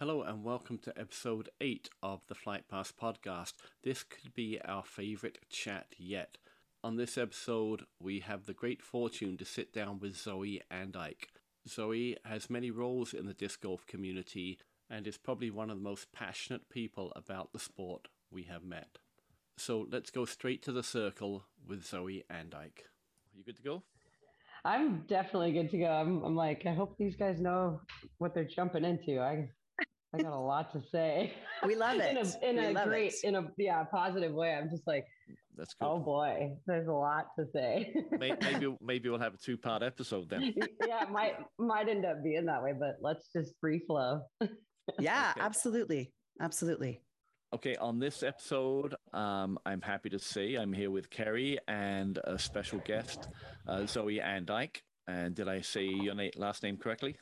Hello and welcome to episode 8 of the Flight Pass podcast. This could be our favourite chat yet. On this episode, we have the great fortune to sit down with Zoe Andyke. Zoe has many roles in the disc golf community and is probably one of the most passionate people about the sport we have met. So let's go straight to the circle with Zoe Andyke. Are you good to go? I'm definitely good to go. I'm, I'm like, I hope these guys know what they're jumping into. I I got a lot to say. We love it. in a, in a great, it. in a yeah, positive way. I'm just like, that's good. Oh boy, there's a lot to say. maybe maybe we'll have a two part episode then. yeah, might might end up being that way, but let's just free flow. yeah, okay. absolutely, absolutely. Okay, on this episode, um, I'm happy to say I'm here with Carrie and a special guest, uh, Zoe Andyke. And did I say your na- last name correctly?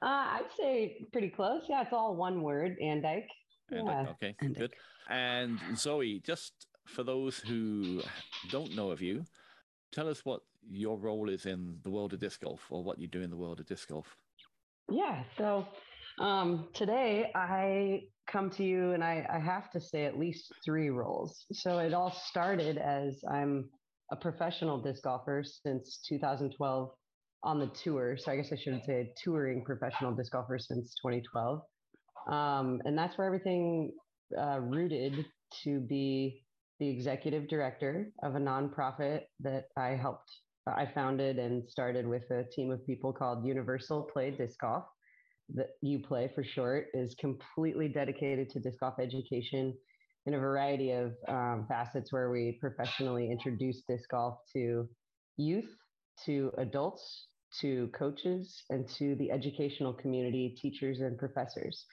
Uh, I'd say pretty close. Yeah, it's all one word, and Dyke. Yeah. Okay, good. And Zoe, just for those who don't know of you, tell us what your role is in the world of disc golf, or what you do in the world of disc golf. Yeah. So um, today I come to you, and I, I have to say at least three roles. So it all started as I'm a professional disc golfer since 2012 on the tour. So I guess I shouldn't say touring professional disc golfer since 2012. Um, and that's where everything uh, rooted to be the executive director of a nonprofit that I helped, I founded and started with a team of people called Universal Play Disc Golf. That UPlay for short is completely dedicated to disc golf education in a variety of um, facets where we professionally introduce disc golf to youth, to adults, to coaches and to the educational community, teachers and professors.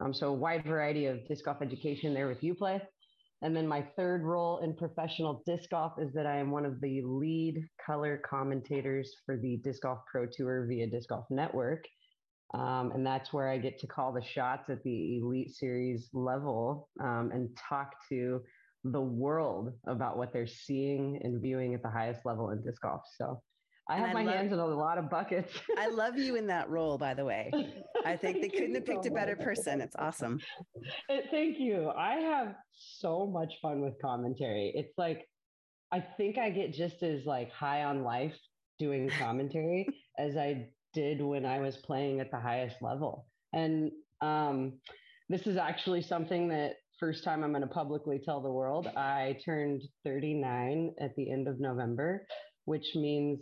Um, so a wide variety of disc golf education there with UPlay. And then my third role in professional disc golf is that I am one of the lead color commentators for the Disc Golf Pro Tour via Disc Golf Network. Um, and that's where I get to call the shots at the Elite Series level um, and talk to the world about what they're seeing and viewing at the highest level in disc golf. So I have I my love, hands in a lot of buckets. I love you in that role, by the way. I think they couldn't have picked a better person. It's awesome. Thank you. I have so much fun with commentary. It's like I think I get just as like high on life doing commentary as I did when I was playing at the highest level. And um, this is actually something that first time I'm going to publicly tell the world. I turned 39 at the end of November, which means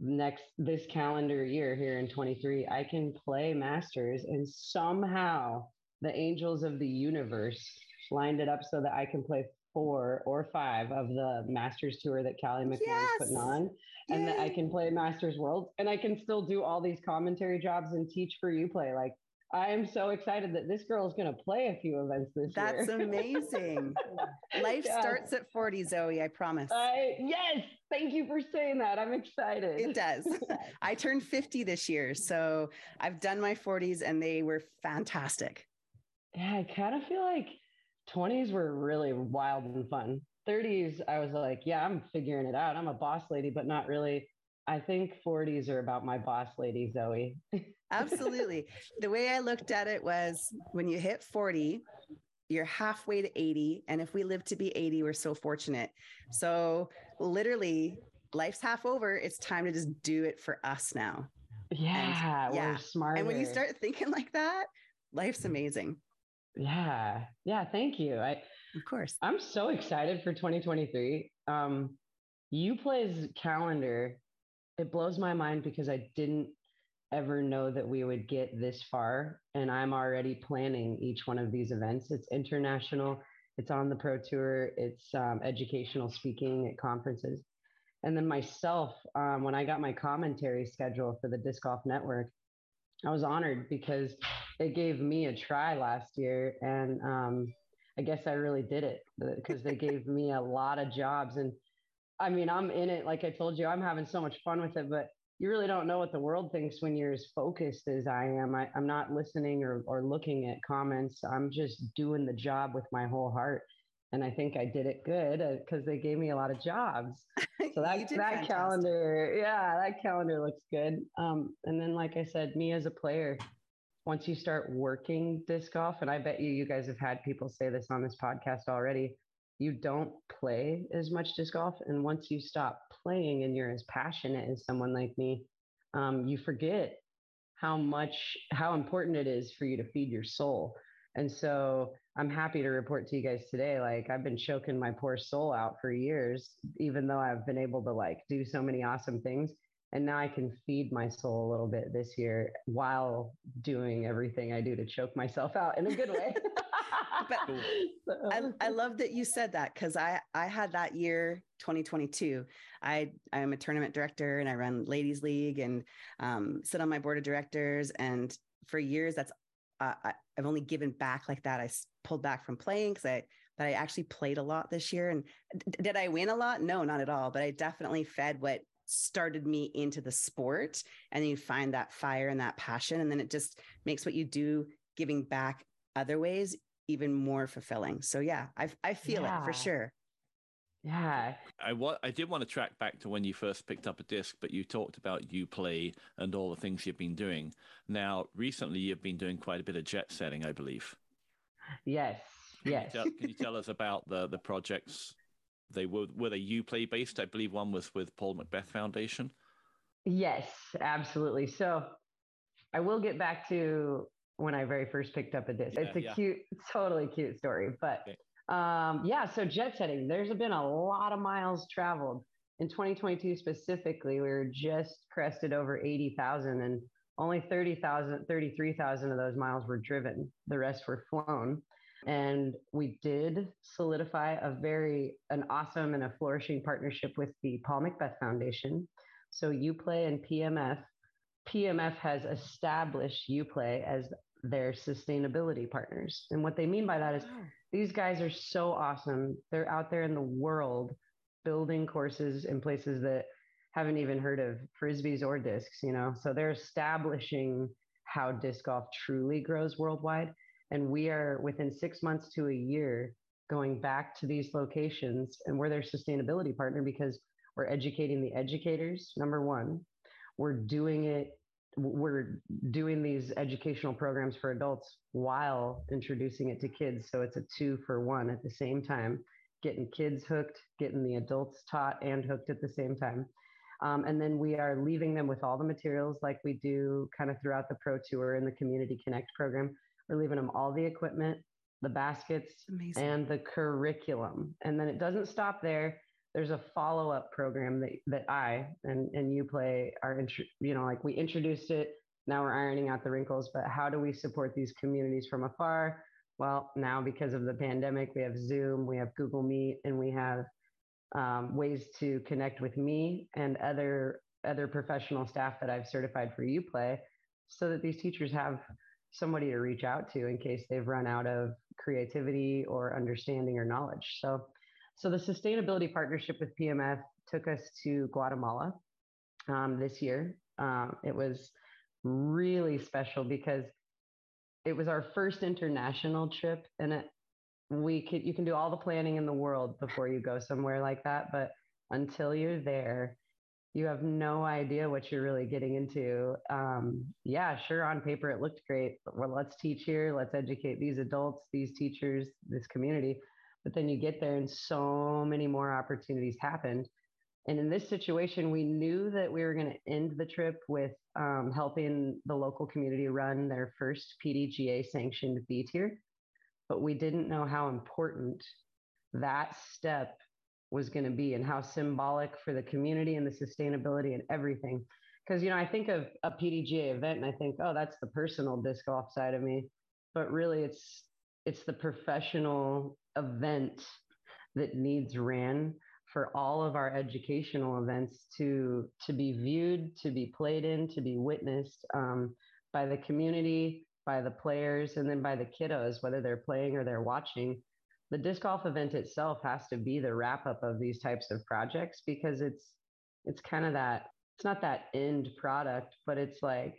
next this calendar year here in 23 i can play masters and somehow the angels of the universe lined it up so that i can play four or five of the masters tour that callie mcmahon's yes! putting on and Yay. that i can play masters world and i can still do all these commentary jobs and teach for UPlay like I am so excited that this girl is going to play a few events this That's year. That's amazing. Life yeah. starts at 40, Zoe, I promise. I, yes. Thank you for saying that. I'm excited. It does. I turned 50 this year. So I've done my 40s and they were fantastic. Yeah, I kind of feel like 20s were really wild and fun. 30s, I was like, yeah, I'm figuring it out. I'm a boss lady, but not really. I think 40s are about my boss lady, Zoe. Absolutely. The way I looked at it was when you hit 40, you're halfway to 80. And if we live to be 80, we're so fortunate. So literally, life's half over. It's time to just do it for us now. Yeah, and, yeah. smart. And when you start thinking like that, life's amazing. Yeah. Yeah. Thank you. I, of course. I'm so excited for 2023. Um, UPlay's calendar it blows my mind because I didn't ever know that we would get this far. And I'm already planning each one of these events. It's international, it's on the Pro Tour, it's um, educational speaking at conferences. And then myself, um, when I got my commentary schedule for the Disc Golf Network, I was honored because it gave me a try last year. And um, I guess I really did it because they gave me a lot of jobs. And I mean, I'm in it. Like I told you, I'm having so much fun with it, but you really don't know what the world thinks when you're as focused as I am. I, am not listening or, or looking at comments. I'm just doing the job with my whole heart. And I think I did it good because uh, they gave me a lot of jobs. So that, that fantastic. calendar, yeah, that calendar looks good. Um, and then, like I said, me as a player, once you start working disc golf, and I bet you you guys have had people say this on this podcast already, you don't play as much disc golf. And once you stop playing and you're as passionate as someone like me, um, you forget how much, how important it is for you to feed your soul. And so I'm happy to report to you guys today, like I've been choking my poor soul out for years, even though I've been able to like do so many awesome things and now I can feed my soul a little bit this year while doing everything I do to choke myself out in a good way. but so. I, I love that you said that because I I had that year 2022. I I'm a tournament director and I run ladies league and um, sit on my board of directors and for years that's uh, I, I've only given back like that. I pulled back from playing because I but I actually played a lot this year. And d- did I win a lot? No, not at all. But I definitely fed what started me into the sport and you find that fire and that passion and then it just makes what you do giving back other ways even more fulfilling so yeah i, I feel yeah. it for sure yeah I, wa- I did want to track back to when you first picked up a disc but you talked about UPlay and all the things you've been doing now recently you've been doing quite a bit of jet setting i believe yes can yes you tell, can you tell us about the the projects they were were they UPlay based? I believe one was with Paul McBeth Foundation. Yes, absolutely. So I will get back to when I very first picked up a disc. Yeah, it's a yeah. cute, totally cute story. But okay. um, yeah, so jet setting, there's been a lot of miles traveled. In 2022 specifically, we were just crested over 80,000 and only 30,000, 33,000 of those miles were driven. The rest were flown. And we did solidify a very, an awesome and a flourishing partnership with the Paul McBeth Foundation. So UPlay and PMF, PMF has established UPlay as their sustainability partners. And what they mean by that is these guys are so awesome. They're out there in the world building courses in places that haven't even heard of frisbees or discs, you know. So they're establishing how disc golf truly grows worldwide. And we are within six months to a year going back to these locations and we're their sustainability partner because we're educating the educators, number one. We're doing it, we're doing these educational programs for adults while introducing it to kids. So it's a two for one at the same time, getting kids hooked, getting the adults taught and hooked at the same time. Um, and then we are leaving them with all the materials like we do kind of throughout the Pro Tour and the Community Connect program we're leaving them all the equipment, the baskets, Amazing. and the curriculum. And then it doesn't stop there. There's a follow up program that, that I and, and UPlay are, you know, like we introduced it. Now we're ironing out the wrinkles, but how do we support these communities from afar? Well, now because of the pandemic, we have Zoom, we have Google Meet, and we have um, ways to connect with me and other other professional staff that I've certified for UPlay, so that these teachers have somebody to reach out to in case they've run out of creativity or understanding or knowledge. So, so the sustainability partnership with PMF took us to Guatemala um, this year. Um, it was really special because it was our first international trip, and it, we could you can do all the planning in the world before you go somewhere like that, but until you're there, you have no idea what you're really getting into. Um, yeah, sure, on paper it looked great. Well, let's teach here, let's educate these adults, these teachers, this community. But then you get there, and so many more opportunities happened. And in this situation, we knew that we were going to end the trip with um, helping the local community run their first PDGA sanctioned B tier. But we didn't know how important that step was going to be and how symbolic for the community and the sustainability and everything. Because, you know, I think of a PDGA event and I think, oh, that's the personal disc golf side of me. But really, it's it's the professional event that needs ran for all of our educational events to to be viewed, to be played in, to be witnessed um, by the community, by the players, and then by the kiddos, whether they're playing or they're watching. The disc golf event itself has to be the wrap up of these types of projects because it's it's kind of that it's not that end product but it's like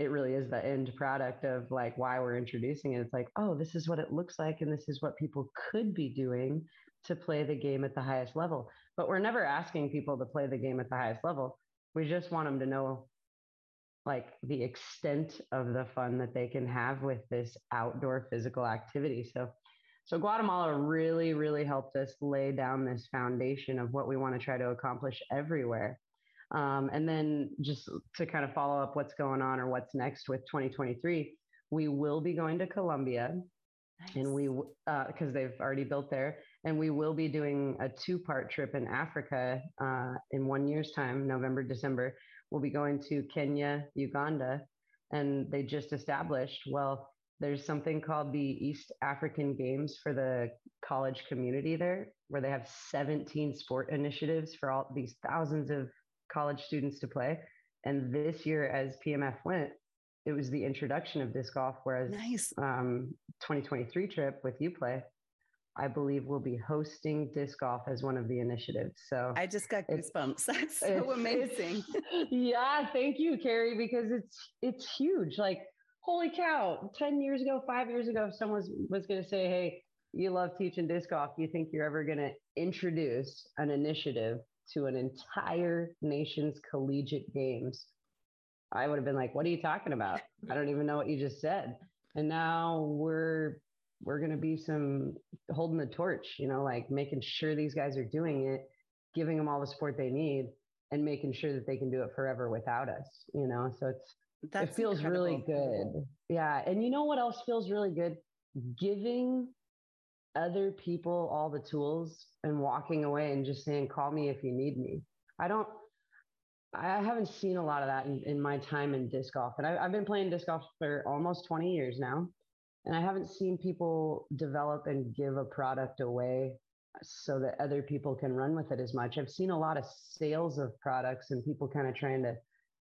it really is the end product of like why we're introducing it it's like oh this is what it looks like and this is what people could be doing to play the game at the highest level but we're never asking people to play the game at the highest level we just want them to know like the extent of the fun that they can have with this outdoor physical activity. So, so Guatemala really, really helped us lay down this foundation of what we want to try to accomplish everywhere. Um, and then just to kind of follow up what's going on or what's next with 2023, we will be going to Colombia nice. and we, because uh, they've already built there, and we will be doing a two part trip in Africa uh, in one year's time, November, December. We'll be going to Kenya, Uganda, and they just established, well, there's something called the East African Games for the college community there, where they have 17 sport initiatives for all these thousands of college students to play. And this year, as PMF went, it was the introduction of disc golf, whereas nice. um, 2023 trip with UPlay, I believe we'll be hosting disc golf as one of the initiatives. So I just got goosebumps. That's so amazing. Yeah, thank you, Carrie, because it's it's huge. Like, holy cow! Ten years ago, five years ago, if someone was, was going to say, "Hey, you love teaching disc golf. Do you think you're ever going to introduce an initiative to an entire nation's collegiate games, I would have been like, "What are you talking about? I don't even know what you just said." And now we're we're going to be some holding the torch, you know, like making sure these guys are doing it, giving them all the support they need, and making sure that they can do it forever without us, you know. So it's That's it feels incredible. really good. Yeah, and you know what else feels really good? Giving other people all the tools and walking away and just saying, call me if you need me. I don't, I haven't seen a lot of that in, in my time in disc golf. And I, have been playing disc golf for almost 20 years now. And I haven't seen people develop and give a product away so that other people can run with it as much. I've seen a lot of sales of products and people kind of trying to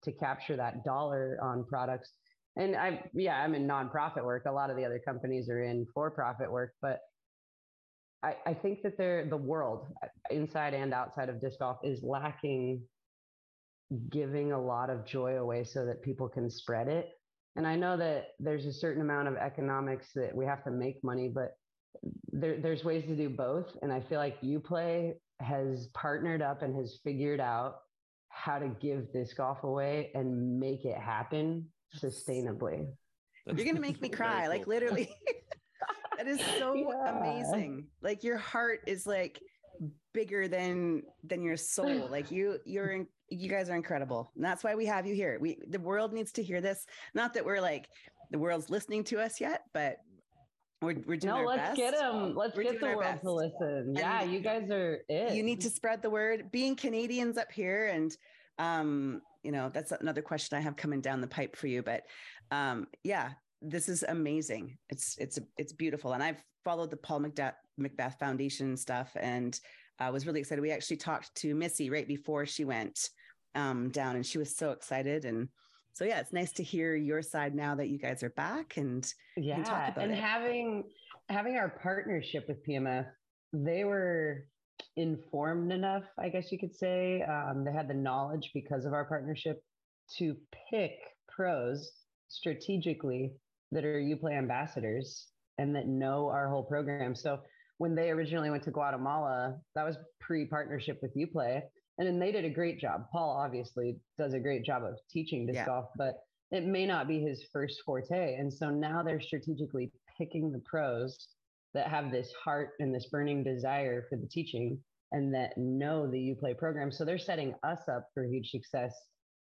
to capture that dollar on products. And I yeah, I'm in nonprofit work. A lot of the other companies are in for-profit work, but I, I think that they're the world uh, inside and outside of disc golf is lacking giving a lot of joy away so that people can spread it. And I know that there's a certain amount of economics that we have to make money, but there, there's ways to do both. And I feel like UPlay has partnered up and has figured out how to give disc golf away and make it happen sustainably. You're going to make me cry, cool. like literally. that is so yeah. amazing. Like your heart is like bigger than than your soul. Like you you're in, you guys are incredible. And that's why we have you here. We the world needs to hear this. Not that we're like the world's listening to us yet, but we're, we're doing no, our let's best. get them. Let's we're get the world best. to listen. Yeah, you guys are it. You need to spread the word. Being Canadians up here, and um, you know, that's another question I have coming down the pipe for you. But um, yeah, this is amazing. It's it's it's beautiful, and I've followed the Paul McDa- McBeth Foundation stuff, and I uh, was really excited. We actually talked to Missy right before she went um, down, and she was so excited. And so, yeah, it's nice to hear your side now that you guys are back and yeah, and it. having having our partnership with PMF, they were informed enough, I guess you could say. Um, they had the knowledge because of our partnership to pick pros strategically that are UPlay ambassadors and that know our whole program. So when they originally went to Guatemala, that was pre-partnership with UPlay. And then they did a great job. Paul obviously does a great job of teaching disc yeah. golf, but it may not be his first forte. And so now they're strategically picking the pros that have this heart and this burning desire for the teaching and that know the UPlay program. So they're setting us up for huge success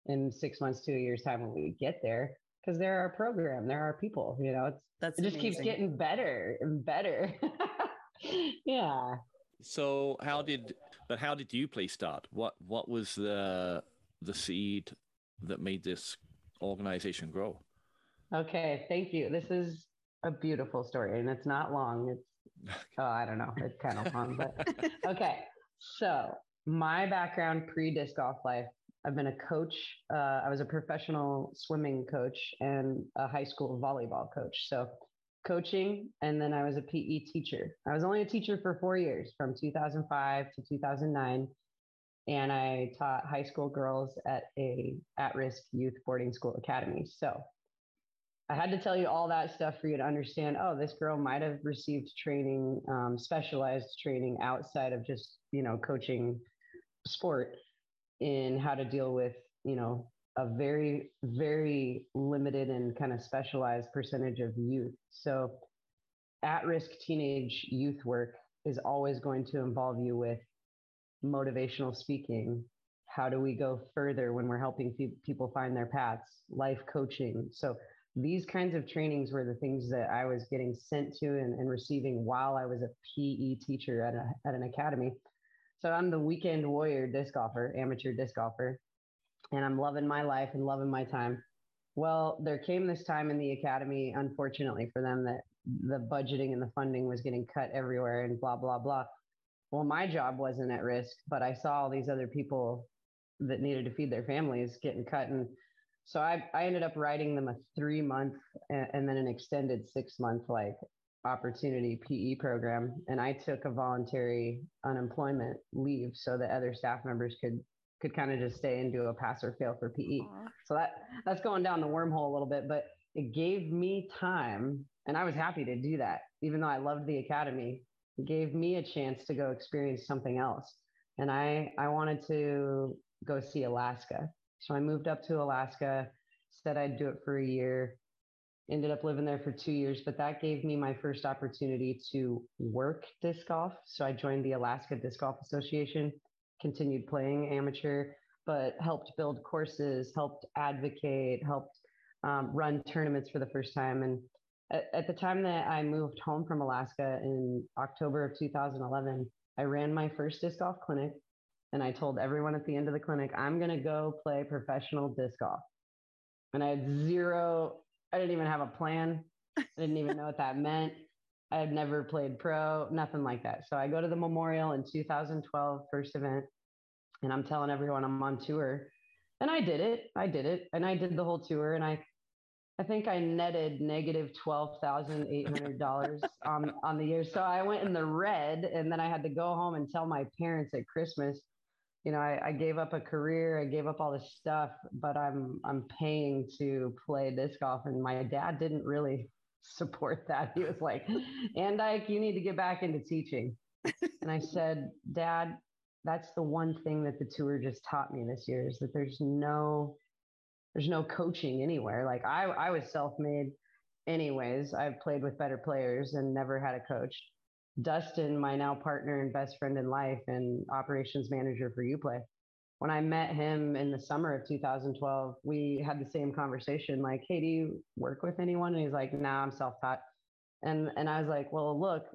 in six months to a year's time when we get there because they're our program, they're our people. You know, it's That's it just amazing. keeps getting better and better. yeah. So how did but how did UPlay start? What what was the the seed that made this organization grow? Okay, thank you. This is a beautiful story and it's not long. It's oh, I don't know, it's kind of long, but okay. So my background pre disc golf life I've been a coach. Uh, I was a professional swimming coach and a high school volleyball coach. So coaching, and then I was a PE teacher. I was only a teacher for four years, from 2005 to 2009, and I taught high school girls at a at-risk youth boarding school academy. So I had to tell you all that stuff for you to understand. Oh, this girl might have received training, um, specialized training outside of just you know coaching sport in how to deal with you know a very, very limited and kind of specialized percentage of youth. So, at risk teenage youth work is always going to involve you with motivational speaking. How do we go further when we're helping people find their paths? Life coaching. So, these kinds of trainings were the things that I was getting sent to and, and receiving while I was a PE teacher at, a, at an academy. So I'm the weekend warrior disc golfer, amateur disc golfer, and I'm loving my life and loving my time. Well, there came this time in the academy, unfortunately for them, that the budgeting and the funding was getting cut everywhere and blah, blah, blah. Well, my job wasn't at risk, but I saw all these other people that needed to feed their families getting cut. And so I, I ended up writing them a three month and, and then an extended six month like opportunity PE program. And I took a voluntary unemployment leave so that other staff members could could kind of just stay and do a pass or fail for PE. Aww. So that that's going down the wormhole a little bit, but it gave me time and I was happy to do that. Even though I loved the academy, it gave me a chance to go experience something else. And I I wanted to go see Alaska. So I moved up to Alaska, said I'd do it for a year, ended up living there for two years, but that gave me my first opportunity to work disc golf. So I joined the Alaska Disc Golf Association, continued playing amateur, but helped build courses, helped advocate, helped um, run tournaments for the first time. And at, at the time that I moved home from Alaska in October of 2011, I ran my first disc golf clinic and I told everyone at the end of the clinic, I'm going to go play professional disc golf. And I had zero, I didn't even have a plan. I didn't even know what that meant. I had never played pro, nothing like that. So I go to the memorial in 2012, first event, and I'm telling everyone I'm on tour. And I did it. I did it. And I did the whole tour. And I I think I netted negative twelve thousand eight hundred dollars on on the year. So I went in the red, and then I had to go home and tell my parents at Christmas you know, I, I, gave up a career, I gave up all this stuff, but I'm I'm paying to play disc golf. And my dad didn't really support that. He was like, Andyke, you need to get back into teaching. and I said, Dad, that's the one thing that the tour just taught me this year is that there's no there's no coaching anywhere. Like I I was self-made anyways. I've played with better players and never had a coach. Dustin, my now partner and best friend in life and operations manager for Uplay. When I met him in the summer of 2012, we had the same conversation like, Hey, do you work with anyone? And he's like, Nah, I'm self taught. And, and I was like, Well, look,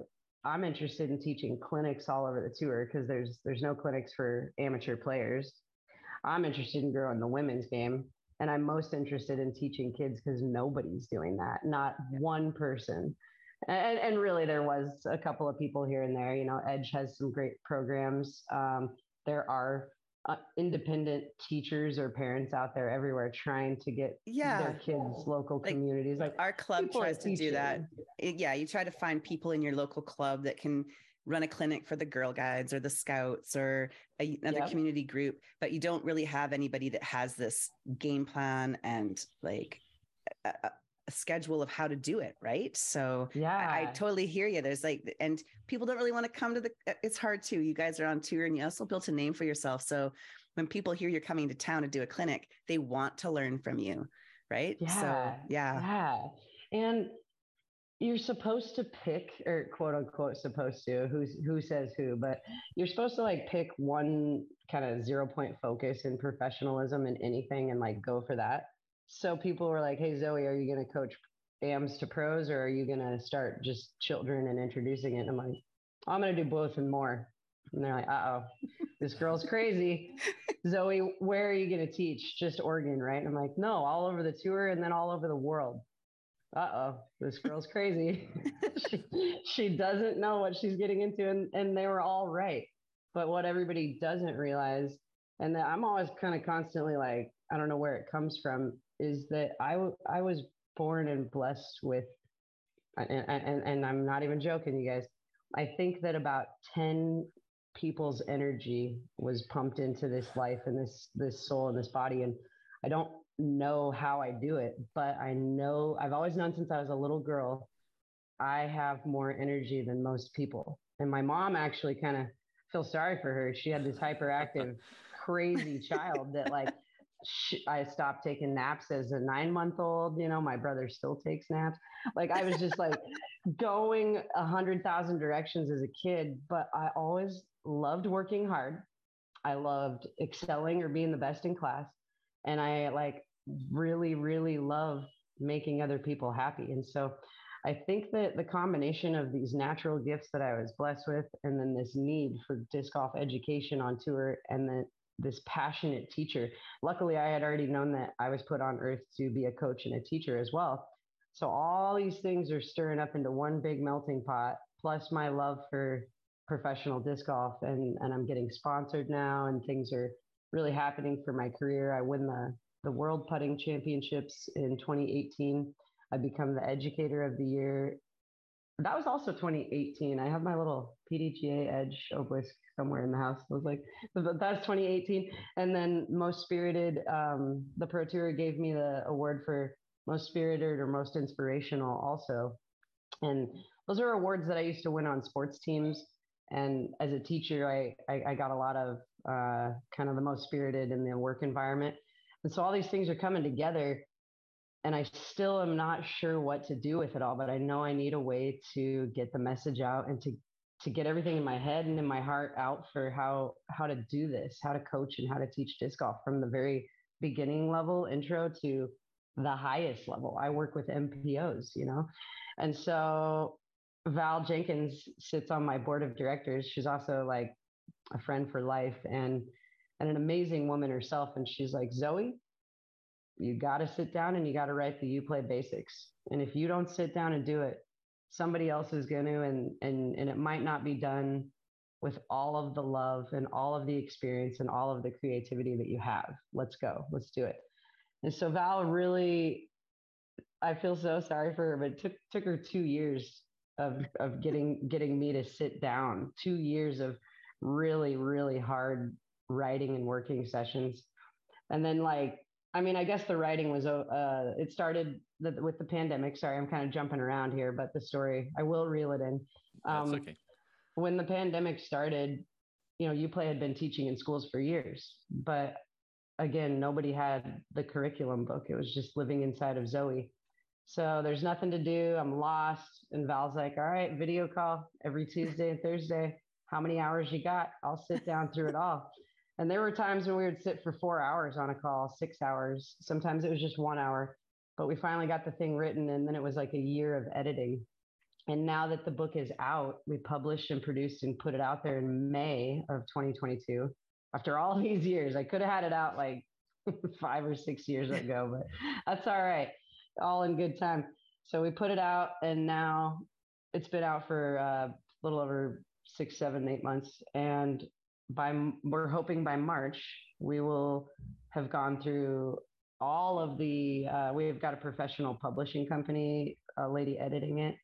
I'm interested in teaching clinics all over the tour because there's there's no clinics for amateur players. I'm interested in growing the women's game. And I'm most interested in teaching kids because nobody's doing that. Not one person and, and really there was a couple of people here and there you know edge has some great programs um, there are uh, independent teachers or parents out there everywhere trying to get yeah. their kids local like communities like our club tries to do that yeah you try to find people in your local club that can run a clinic for the girl guides or the scouts or a, another yep. community group but you don't really have anybody that has this game plan and like a, a schedule of how to do it right? So yeah I, I, totally hear you there's like and people don't really want to come to the uh, it's hard too you guys are on tour and you also built a name for yourself so when people hear you're coming to town to do a clinic they want to learn from you right? Yeah so yeah yeah. and you're supposed to pick or quote unquote supposed to who's who says who but you're supposed to like pick one kind of zero point focus in professionalism in anything and like go for that so people were like, "Hey Zoe, are you going to coach AMs to pros, or are you going to start just children and introducing it?" And I'm like, "I'm going to do both and more." And they're like, "Uh oh, this girl's crazy." Zoe, where are you going to teach? Just Oregon, right? And I'm like, "No, all over the tour and then all over the world." Uh oh, this girl's crazy. she, she doesn't know what she's getting into, and and they were all right. But what everybody doesn't realize, and that I'm always kind of constantly like, I don't know where it comes from, is that I, w- I was born and blessed with, and, and, and I'm not even joking, you guys. I think that about 10 people's energy was pumped into this life and this, this soul and this body. And I don't know how I do it, but I know I've always known since I was a little girl, I have more energy than most people. And my mom actually kind of feel sorry for her. She had this hyperactive, crazy child that like I stopped taking naps as a nine month old. You know, my brother still takes naps. Like I was just like going a hundred thousand directions as a kid, but I always loved working hard. I loved excelling or being the best in class. And I like really, really love making other people happy. And so I think that the combination of these natural gifts that I was blessed with, and then this need for disc golf education on tour, and then this passionate teacher. Luckily, I had already known that I was put on earth to be a coach and a teacher as well. So all these things are stirring up into one big melting pot, plus my love for professional disc golf, and and I'm getting sponsored now, and things are really happening for my career. I win the the World Putting Championships in 2018 I become the educator of the year. That was also 2018. I have my little PDGA Edge obelisk somewhere in the house. I was like, that's 2018. And then most spirited, um, the Pro Tour gave me the award for most spirited or most inspirational also. And those are awards that I used to win on sports teams. And as a teacher, I, I, I got a lot of uh, kind of the most spirited in the work environment. And so all these things are coming together and I still am not sure what to do with it all, but I know I need a way to get the message out and to to get everything in my head and in my heart out for how how to do this, how to coach and how to teach disc golf from the very beginning level intro to the highest level. I work with MPOs, you know. And so Val Jenkins sits on my board of directors. She's also like a friend for life and and an amazing woman herself and she's like, "Zoe, you got to sit down and you got to write the UPlay basics. And if you don't sit down and do it somebody else is going to and and and it might not be done with all of the love and all of the experience and all of the creativity that you have. Let's go. Let's do it. And so val really i feel so sorry for her but it took took her two years of of getting getting me to sit down. Two years of really really hard writing and working sessions. And then like I mean, I guess the writing was, uh, it started the, with the pandemic. Sorry, I'm kind of jumping around here, but the story, I will reel it in. Um, That's okay. When the pandemic started, you know, UPlay had been teaching in schools for years, but again, nobody had the curriculum book. It was just living inside of Zoe. So there's nothing to do. I'm lost. And Val's like, all right, video call every Tuesday and Thursday. How many hours you got? I'll sit down through it all. And there were times when we would sit for four hours on a call, six hours. Sometimes it was just one hour. But we finally got the thing written, and then it was like a year of editing. And now that the book is out, we published and produced and put it out there in May of 2022. After all these years, I could have had it out like five or six years ago, but that's all right. All in good time. So we put it out, and now it's been out for uh, a little over six, seven, eight months. And by we're hoping by March we will have gone through all of the. Uh, we've got a professional publishing company, a lady editing it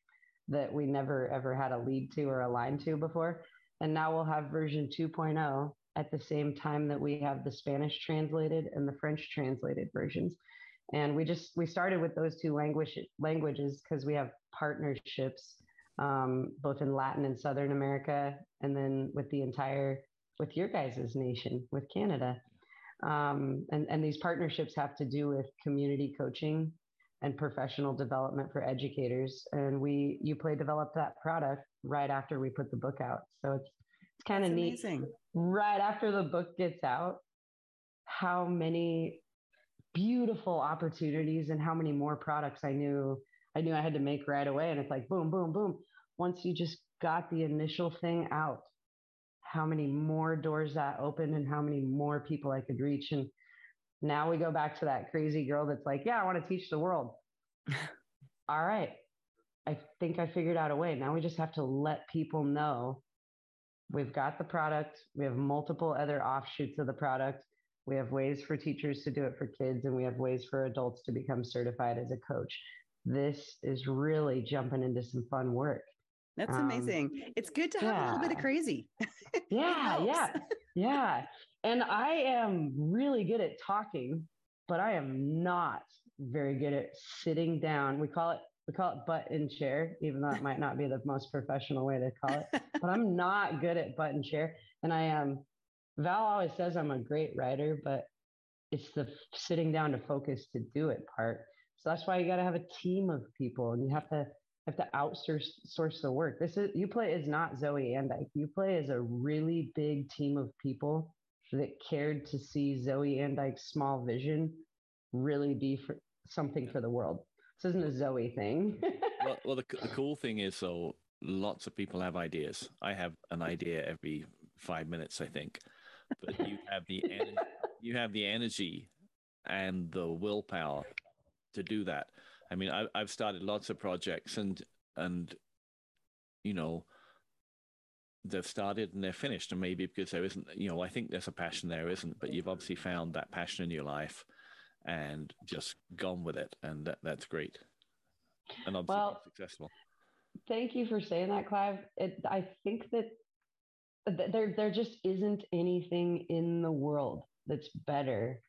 that we never ever had a lead to or a line to before, and now we'll have version 2.0 at the same time that we have the Spanish translated and the French translated versions. And we just we started with those two language languages because we have partnerships um, both in Latin and Southern America, and then with the entire with your guys' nation, with Canada. Um, and, and these partnerships have to do with community coaching and professional development for educators. And we, UPlay developed that product right after we put the book out. So it's, it's kind of neat. Amazing. Right after the book gets out, how many beautiful opportunities and how many more products I knew I knew I had to make right away. And it's like boom, boom, boom. Once you just got the initial thing out, how many more doors that opened and how many more people I could reach. And now we go back to that crazy girl that's like, yeah, I want to teach the world. All right. I think I figured out a way. Now we just have to let people know we've got the product. We have multiple other offshoots of the product. We have ways for teachers to do it for kids, and we have ways for adults to become certified as a coach. This is really jumping into some fun work. That's um, amazing. It's good to have yeah. a little bit of crazy. yeah, yeah, yeah. And I am really good at talking, but I am not very good at sitting down. We call it we call it butt in chair, even though it might not be the most professional way to call it. but I'm not good at butt in chair. And I am Val always says I'm a great writer, but it's the sitting down to focus to do it part. So that's why you got to have a team of people and you have to have to outsource source the work. This is UPlay is not Zoe Andyke. UPlay is a really big team of people that cared to see Zoe Andyke's small vision really be for something for the world. This isn't a Zoe thing. well, well the, the cool thing is, so lots of people have ideas. I have an idea every five minutes, I think. But you have the energy, you have the energy and the willpower to do that. I mean, I, I've started lots of projects, and and you know, they've started and they're finished, and maybe because there isn't, you know, I think there's a passion there, isn't? But you've obviously found that passion in your life, and just gone with it, and that, that's great. And obviously well, successful. Thank you for saying that, Clive. It, I think that there there just isn't anything in the world that's better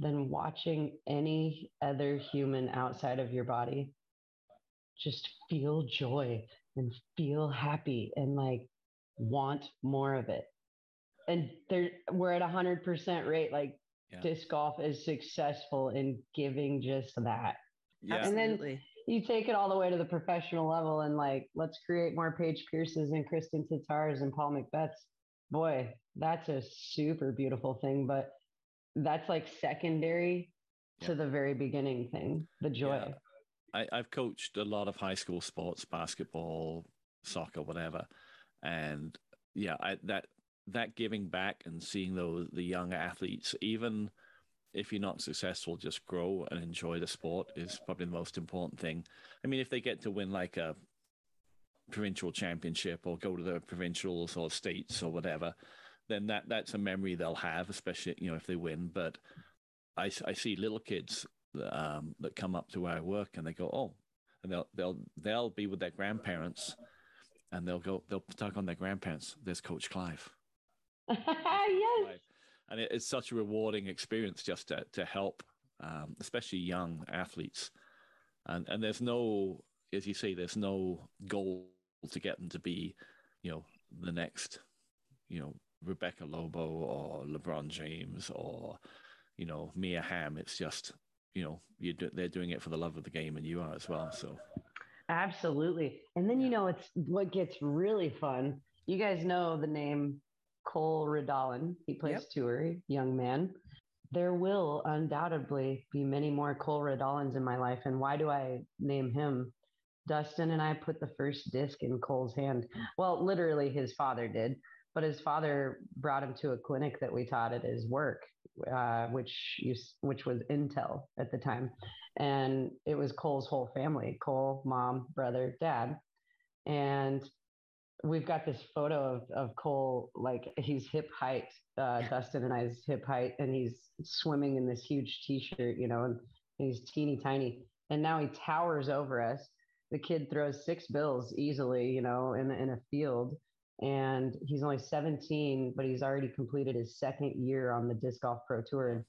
than watching any other human outside of your body just feel joy and feel happy and like want more of it. And there we're at a hundred percent rate. Like yeah. disc golf is successful in giving just that. Yeah. And then you take it all the way to the professional level and like let's create more Paige Pierces and Kristin Tattars and Paul McBeths. Boy, that's a super beautiful thing. But that's like secondary yeah. to the very beginning thing, the joy. Yeah. I, I've coached a lot of high school sports, basketball, soccer, whatever, and yeah, I, that that giving back and seeing those the young athletes, even if you're not successful, just grow and enjoy the sport is probably the most important thing. I mean, if they get to win like a provincial championship or go to the provincials or states or whatever, then that that's a memory they'll have, especially you know if they win. But I, I see little kids um, that come up to where I work and they go, oh, and they'll they'll they'll be with their grandparents, and they'll go they'll talk on their grandparents. There's Coach Clive. yes. And it, it's such a rewarding experience just to to help, um, especially young athletes. And and there's no, as you say, there's no goal to get them to be, you know, the next, you know, Rebecca Lobo or LeBron James or you know Mia Hamm. It's just you know you do, they're doing it for the love of the game, and you are as well. So absolutely. And then you know it's what gets really fun. You guys know the name Cole Redalen. He plays yep. tour, young man. There will undoubtedly be many more Cole Redalens in my life. And why do I name him? Dustin and I put the first disc in Cole's hand. Well, literally, his father did but his father brought him to a clinic that we taught at his work, uh, which which was Intel at the time, and it was Cole's whole family: Cole, mom, brother, dad, and we've got this photo of, of Cole, like he's hip height, uh, Dustin and I's hip height, and he's swimming in this huge t-shirt, you know, and he's teeny tiny, and now he towers over us. The kid throws six bills easily, you know, in in a field and he's only 17, but he's already completed his second year on the disc golf pro tour. And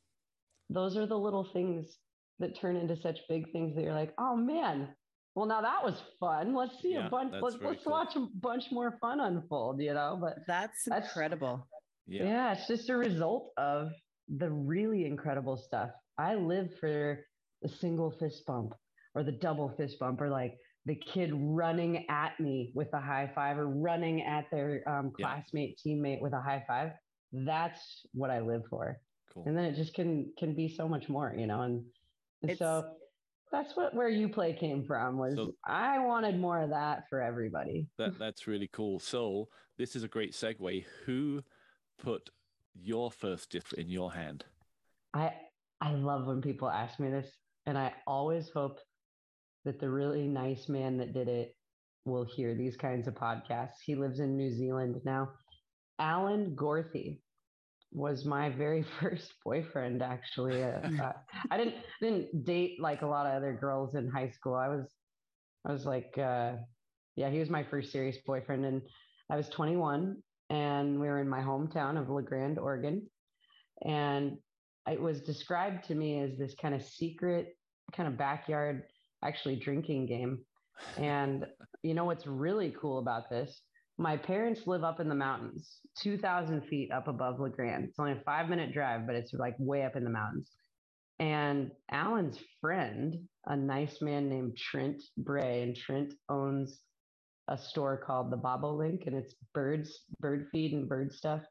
those are the little things that turn into such big things that you're like, oh man, well now that was fun. Let's see yeah, a bunch. Let's let's cool. watch a bunch more fun unfold. You know, but that's, that's incredible. Yeah. yeah, it's just a result of the really incredible stuff. I live for the single fist bump or the double fist bump or like the kid running at me with a high five or running at their um, classmate yeah. teammate with a high five. That's what i live for. Cool. and then it just can can be so much more you know and, and so that's what where UPlay came from was so, i wanted more of that for everybody. That that's really cool. So this is a great segue. Who put your first disc in your hand? I i love when people ask me this and i always hope that the really nice man that did it will hear these kinds of podcasts. He lives in New Zealand now. Alan Gorthy was my very first boyfriend. Actually, uh, uh, I didn't didn't date like a lot of other girls in high school. I was I was like, uh, yeah, he was my first serious boyfriend, and I was 21, and we were in my hometown of La Grande, Oregon, and it was described to me as this kind of secret, kind of backyard actually drinking game. And you know what's really cool about this my parents live up in the mountains, 2,000 feet up above La Grande. It's only a five minute drive, but it's like way up in the mountains. And Alan's friend, a nice man named Trent Bray, and Trent owns a store called the Bobolink, and it's birds, bird feed, and bird stuff,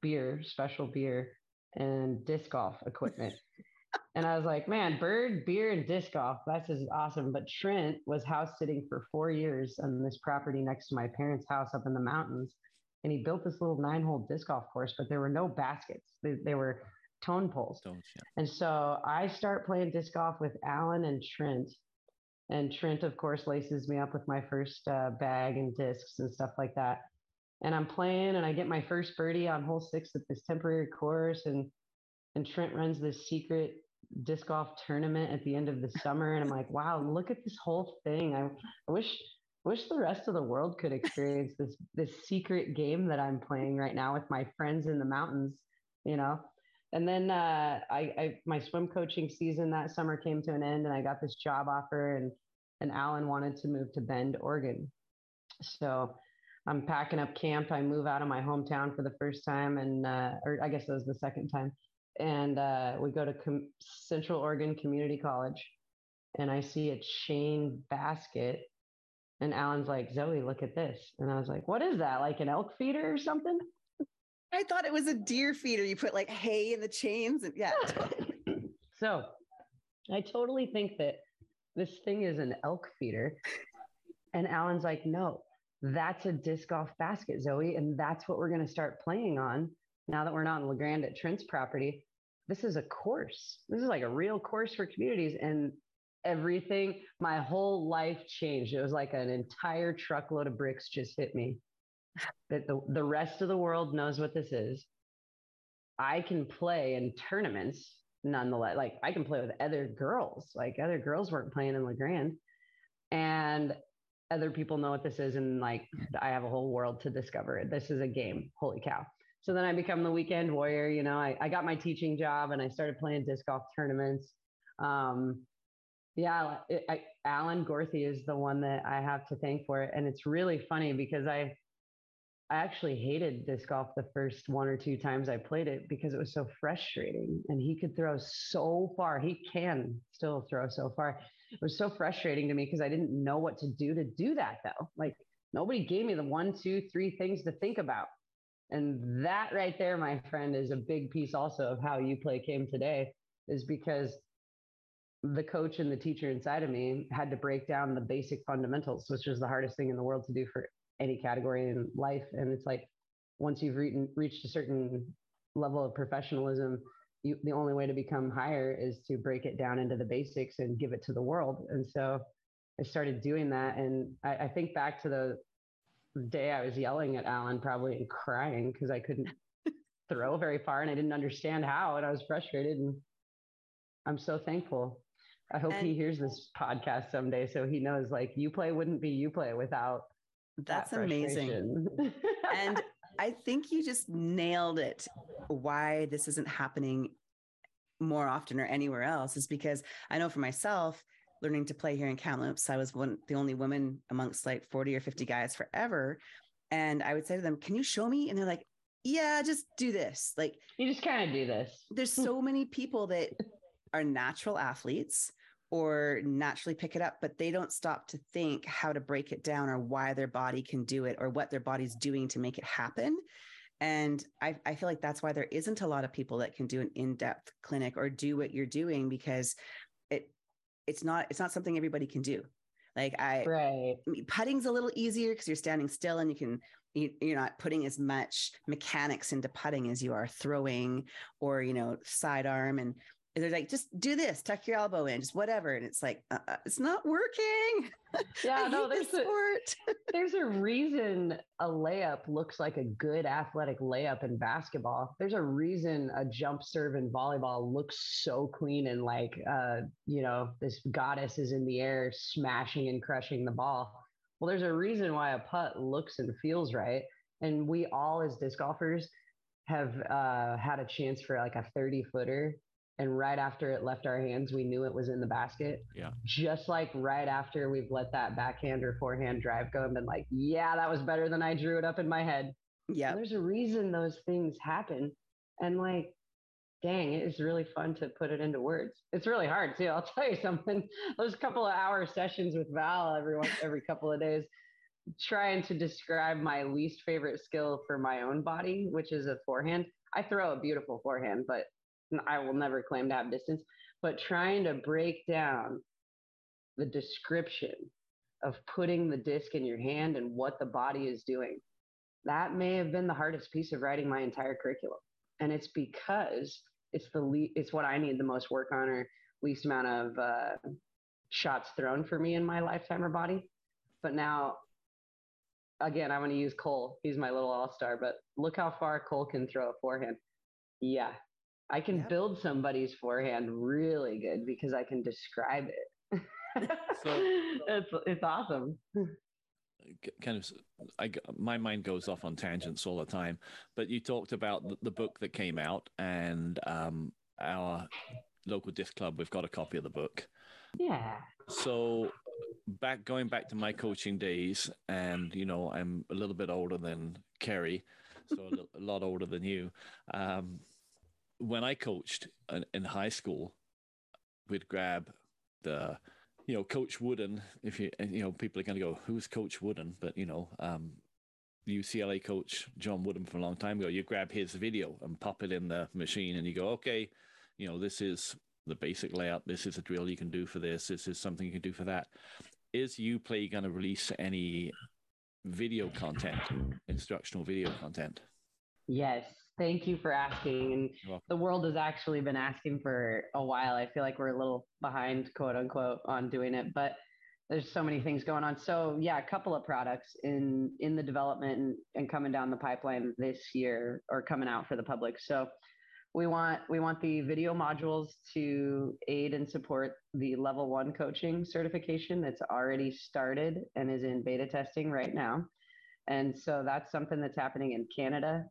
beer, special beer, and disc golf equipment. and I was like, man, bird, beer, and disc golf, that's just awesome. But Trent was house sitting for four years on this property next to my parents' house up in the mountains. And he built this little nine hole disc golf course, but there were no baskets. They, they were tone poles. yeah. And so I start playing disc golf with Alan and Trent. And Trent, of course, laces me up with my first uh, bag and discs and stuff like that. And I'm playing and I get my first birdie on hole six at this temporary course. And and Trent runs this secret disc golf tournament at the end of the summer. And I'm like, wow, look at this whole thing. I, I wish wish the rest of the world could experience this this secret game that I'm playing right now with my friends in the mountains, you know. And then uh, I, I my swim coaching season that summer came to an end, and I got this job offer, and and Alan wanted to move to Bend, Oregon. So I'm packing up camp. I move out of my hometown for the first time, and uh, or I guess it was the second time and uh, we go to Com- Central Oregon Community College, and I see a chain basket, and Alan's like, "Zoe, look at this," and I was like, "What is that? Like an elk feeder or something?" I thought it was a deer feeder. You put like hay in the chains, and yeah. so, I totally think that this thing is an elk feeder, and Alan's like, "No." That's a disc golf basket, Zoe, and that's what we're going to start playing on now that we're not in La Grande at Trent's property, this is a course. This is like a real course for communities. And everything, my whole life changed. It was like an entire truckload of bricks just hit me. That the, the rest of the world knows what this is. I can play in tournaments nonetheless. Like I can play with other girls. Like other girls weren't playing in La Grande. And other people know what this is. And like I have a whole world to discover. This is a game. Holy cow. So then I become the weekend warrior. You know, I, I got my teaching job and I started playing disc golf tournaments. Um, yeah, I, Alan Gorthy is the one that I have to thank for it. And it's really funny because I, I actually hated disc golf the first one or two times I played it because it was so frustrating. And he could throw so far. He can still throw so far. It was so frustrating to me because I didn't know what to do to do that though. Like nobody gave me the one, two, three things to think about. And that right there, my friend, is a big piece also of how UPlay came today, is because the coach and the teacher inside of me had to break down the basic fundamentals, which is the hardest thing in the world to do for any category in life. And it's like once you've re- reached a certain level of professionalism, you, the only way to become higher is to break it down into the basics and give it to the world. And so I started doing that. And I, I think back to the day I was yelling at Alan probably and crying because I couldn't throw very far and I didn't understand how and I was frustrated and I'm so thankful. I hope and he hears this podcast someday so he knows like UPlay wouldn't be UPlay without that's that amazing. and I think you just nailed it why this isn't happening more often or anywhere else is because I know for myself learning to play here in Kamloops. I was one the only woman amongst like 40 or 50 guys forever. And I would say to them, Can you show me? And they're like, Yeah, just do this. Like you just kind of do this. There's so many people that are natural athletes or naturally pick it up, but they don't stop to think how to break it down or why their body can do it or what their body's doing to make it happen. And I, I feel like that's why there isn't a lot of people that can do an in-depth clinic or do what you're doing because it's not it's not something everybody can do. Like i right. Putting's a little easier because you're standing still and you can you, you're not putting as much mechanics into putting as you are throwing or you know sidearm. And they're like, just do this, tuck your elbow in, just whatever. And it's like, uh, uh it's not working. Yeah, no, there's a, there's a reason a layup looks like a good athletic layup in basketball. There's a reason a jump serve in volleyball looks so clean and like, uh, you know, this goddess is in the air smashing and crushing the ball. Well, there's a reason why a putt looks and feels right. And we all, as disc golfers, have uh, had a chance for like a 30 footer and right after it left our hands, we knew it was in the basket. Yeah. Just like right after we've let that backhand or forehand drive go and been like, yeah, that was better than I drew it up in my head. Yeah. There's a reason those things happen. And like, dang, it is really fun to put it into words. It's really hard too. I'll tell you something. Those couple of hour sessions with Val every one, every couple of days, trying to describe my least favorite skill for my own body, which is a forehand. I throw a beautiful forehand, but I will never claim to have distance. But trying to break down the description of putting the disc in your hand and what the body is doing, that may have been the hardest piece of writing my entire curriculum. And it's because it's the le- it's what I need the most work on or least amount of uh, shots thrown for me in my lifetime or body. But now, again, I'm going to use Cole. He's my little all star. But look how far Cole can throw a forehand. Yeah, I can Yep. build somebody's forehand really good because I can describe it. So- it's it's awesome. Kind of I, my mind goes off on tangents all the time but you talked about the, the book that came out and um, our local disc club we've got a copy of the book Yeah. so back going back to my coaching days and you know i'm a little bit older than kerry so a, a lot older than you um, when i coached in, high school we'd grab the you know coach wooden if you you know people are going to go who's coach wooden but you know um, ucla coach john wooden from a long time ago you grab his video and pop it in the machine and you go okay you know this is the basic layout. This is a drill you can do for this. This is something you can do for that. Is UPlay going to release any video content, instructional video content? Yes. Thank you for asking. And the world has actually been asking for a while. I feel like we're a little behind, quote unquote, on doing it, but there's so many things going on. So yeah, a couple of products in in the development and, and coming down the pipeline this year or coming out for the public. So we want we want the video modules to aid and support the level one coaching certification that's already started and is in beta testing right now. And so that's something that's happening in Canada.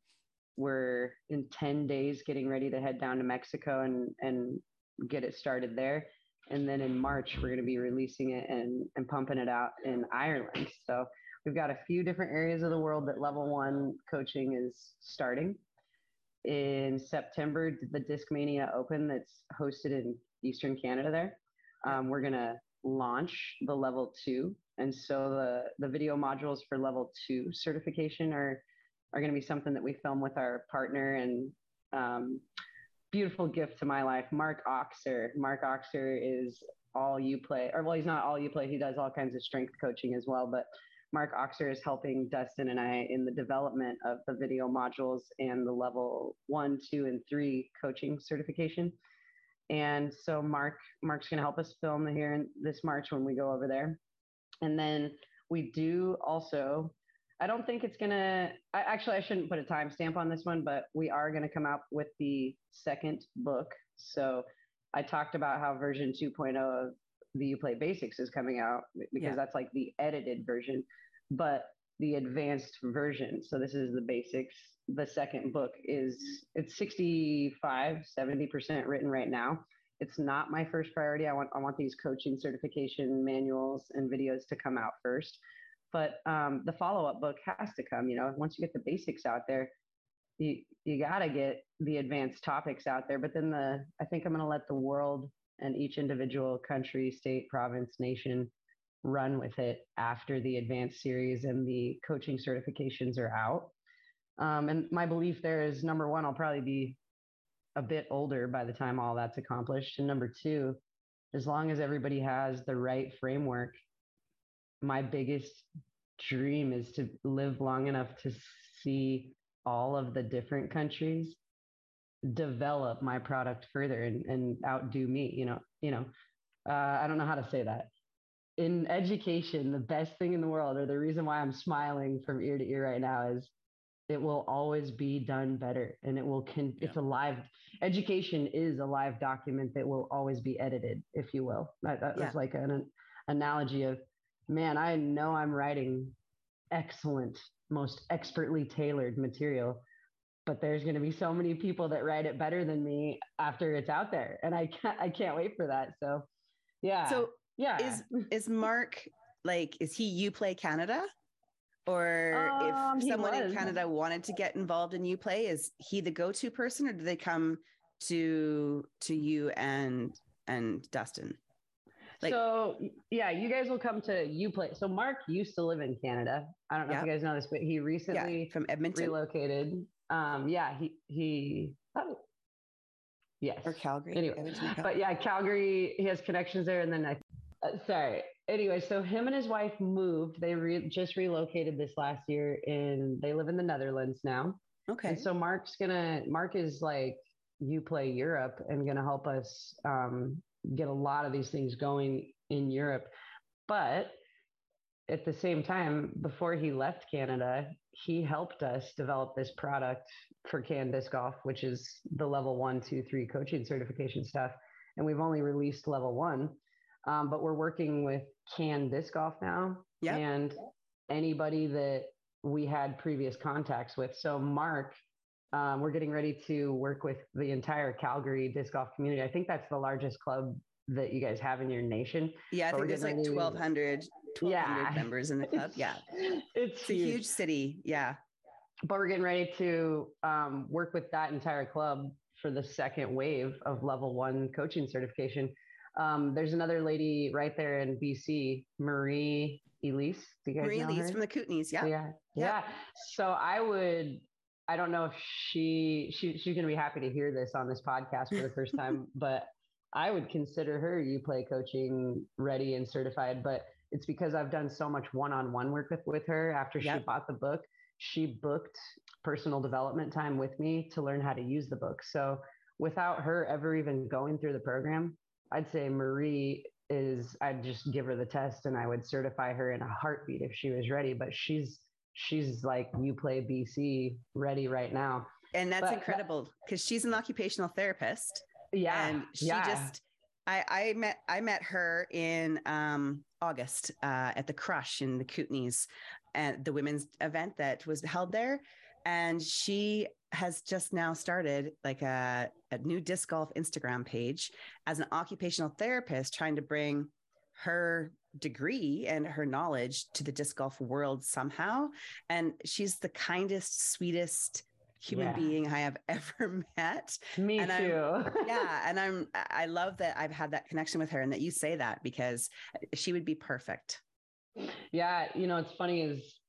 We're in 10 days getting ready to head down to Mexico and, and get it started there. And then in March, we're going to be releasing it and, and pumping it out in Ireland. So we've got a few different areas of the world that level one coaching is starting. In September, the Discmania Open that's hosted in Eastern Canada there. Um, we're going to launch the level two. And so the, the video modules for level two certification are, are going to be something that we film with our partner and um, beautiful gift to my life, Mark Oxer. Mark Oxer is all UPlay, or well, he's not all UPlay. He does all kinds of strength coaching as well. But Mark Oxer is helping Dustin and I in the development of the video modules and the level one, two, and three coaching certification. And so Mark, Mark's going to help us film here in this March when we go over there. And then we do also, I don't think it's going to, I, actually, I shouldn't put a timestamp on this one, but we are going to come out with the second book. So I talked about how version 2.0 of the UPlay Basics is coming out because Yeah. that's like the edited version, but the advanced version. So this is the basics. The second book is it's 65, 70% written right now. It's not my first priority. I want I want these coaching certification manuals and videos to come out first. But um, the follow-up book has to come, you know, once you get the basics out there, you you got to get the advanced topics out there but then the i think i'm going to let the world and each individual country state province nation run with it after the advanced series and the coaching certifications are out. Um, and my belief there is number one i'll probably be a bit older by the time all that's accomplished and number two as long as everybody has the right framework my biggest dream is to live long enough to see all of the different countries develop my product further and, and outdo me you know you know uh, i don't know how to say that in education the best thing in the world or the reason why i'm smiling from ear to ear right now is it will always be done better and it will con- Yeah. it's a live education is a live document that will always be edited if you will that, that Yeah. was like an, an analogy of man i know i'm writing excellent most expertly tailored material but there's going to be so many people that write it better than me after it's out there and i can't i can't wait for that so yeah So yeah is is Mark like is he UPlay Canada? Or Um, if someone in. Canada wanted to get involved in UPlay, is he the go-to person or do they come to to you and and Dustin? Like- so yeah you guys will come to UPlay so mark used to live in canada i don't know if you guys know this but he recently Yeah, from Edmonton relocated um yeah he he oh, yes or Calgary. Anyway, Edmonton or but yeah, Calgary, he has connections there. And then I, uh, sorry. Anyway, so him and his wife moved. They re- just relocated this last year and they live in the Netherlands now. okay. And so Mark's gonna, Mark is like, UPlay Europe and gonna help us um, get a lot of these things going in Europe. But at the same time, before he left Canada, he helped us develop this product for Can Disc Golf, which is the level one, two, three coaching certification stuff. And we've only released level one, um, but we're working with Can Disc Golf now. Yep. And anybody that we had previous contacts with. So, Mark, um, we're getting ready to work with the entire Calgary disc golf community. I think that's the largest club that you guys have in your nation. yeah, I but think there's like getting 1200 1200 Yeah. members in the club. Yeah. It's, It's a huge city. Yeah. but we're getting ready to um, work with that entire club for the second wave of level one coaching certification. Um, there's another lady right there in BC, Marie Elise. Do you guys Marie Elise her? from the Kootenays. Yeah. yeah, yeah. So I would. I don't know if she she she's going to be happy to hear this on this podcast for the first time, but I would consider her UPlay coaching ready and certified. But it's because I've done so much one-on-one work with with her after she Yep. bought the book. She booked personal development time with me to learn how to use the book. So without her ever even going through the program, I'd say Marie is I'd just give her the test and I would certify her in a heartbeat if she was ready. But she's she's like UPlay BC ready right now. And that's But- incredible because she's an occupational therapist. Yeah. and she yeah. just I, I met I met her in um, August uh, at the Crush in the Kootenays and the women's event that was held there, and she has just now started like a, a new disc golf Instagram page as an occupational therapist, trying to bring her degree and her knowledge to the disc golf world somehow. And she's the kindest, sweetest human Yeah. being I have ever met me and too. yeah and i'm i love that i've had that connection with her and that you say that because she would be perfect Yeah, you know, it's funny is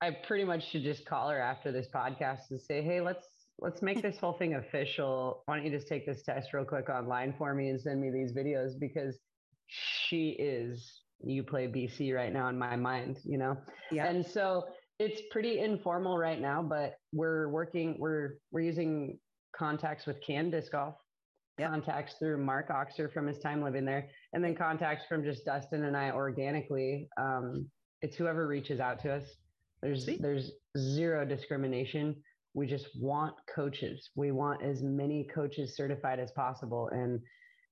I pretty much should just call her after this podcast and say, "Hey, let's let's make this whole thing official. Why don't you just take this test real quick online for me and send me these videos because she is UPlay BC right now in my mind, you know." yeah And so it's pretty informal right now, but we're working we're we're using contacts with Can Disc Golf, Yep. contacts through Mark Oxer from his time living there, and then contacts from just Dustin and I organically. Um, it's whoever reaches out to us. There's Sweet. there's zero discrimination. We just want coaches. We want as many coaches certified as possible. And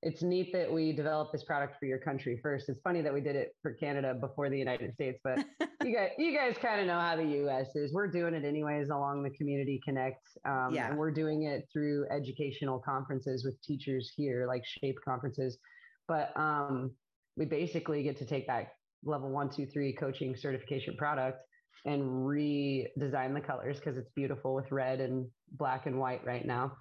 it's neat that we developed this product for your country first. It's funny that we did it for Canada before the United States, but you guys, you guys kind of know how the U.S. is. We're doing it anyways along the Community Connect, um, Yeah. and we're doing it through educational conferences with teachers here, like Shape conferences. But um, we basically get to take that level one, two, three coaching certification product and redesign the colors because it's beautiful with red and black and white right now.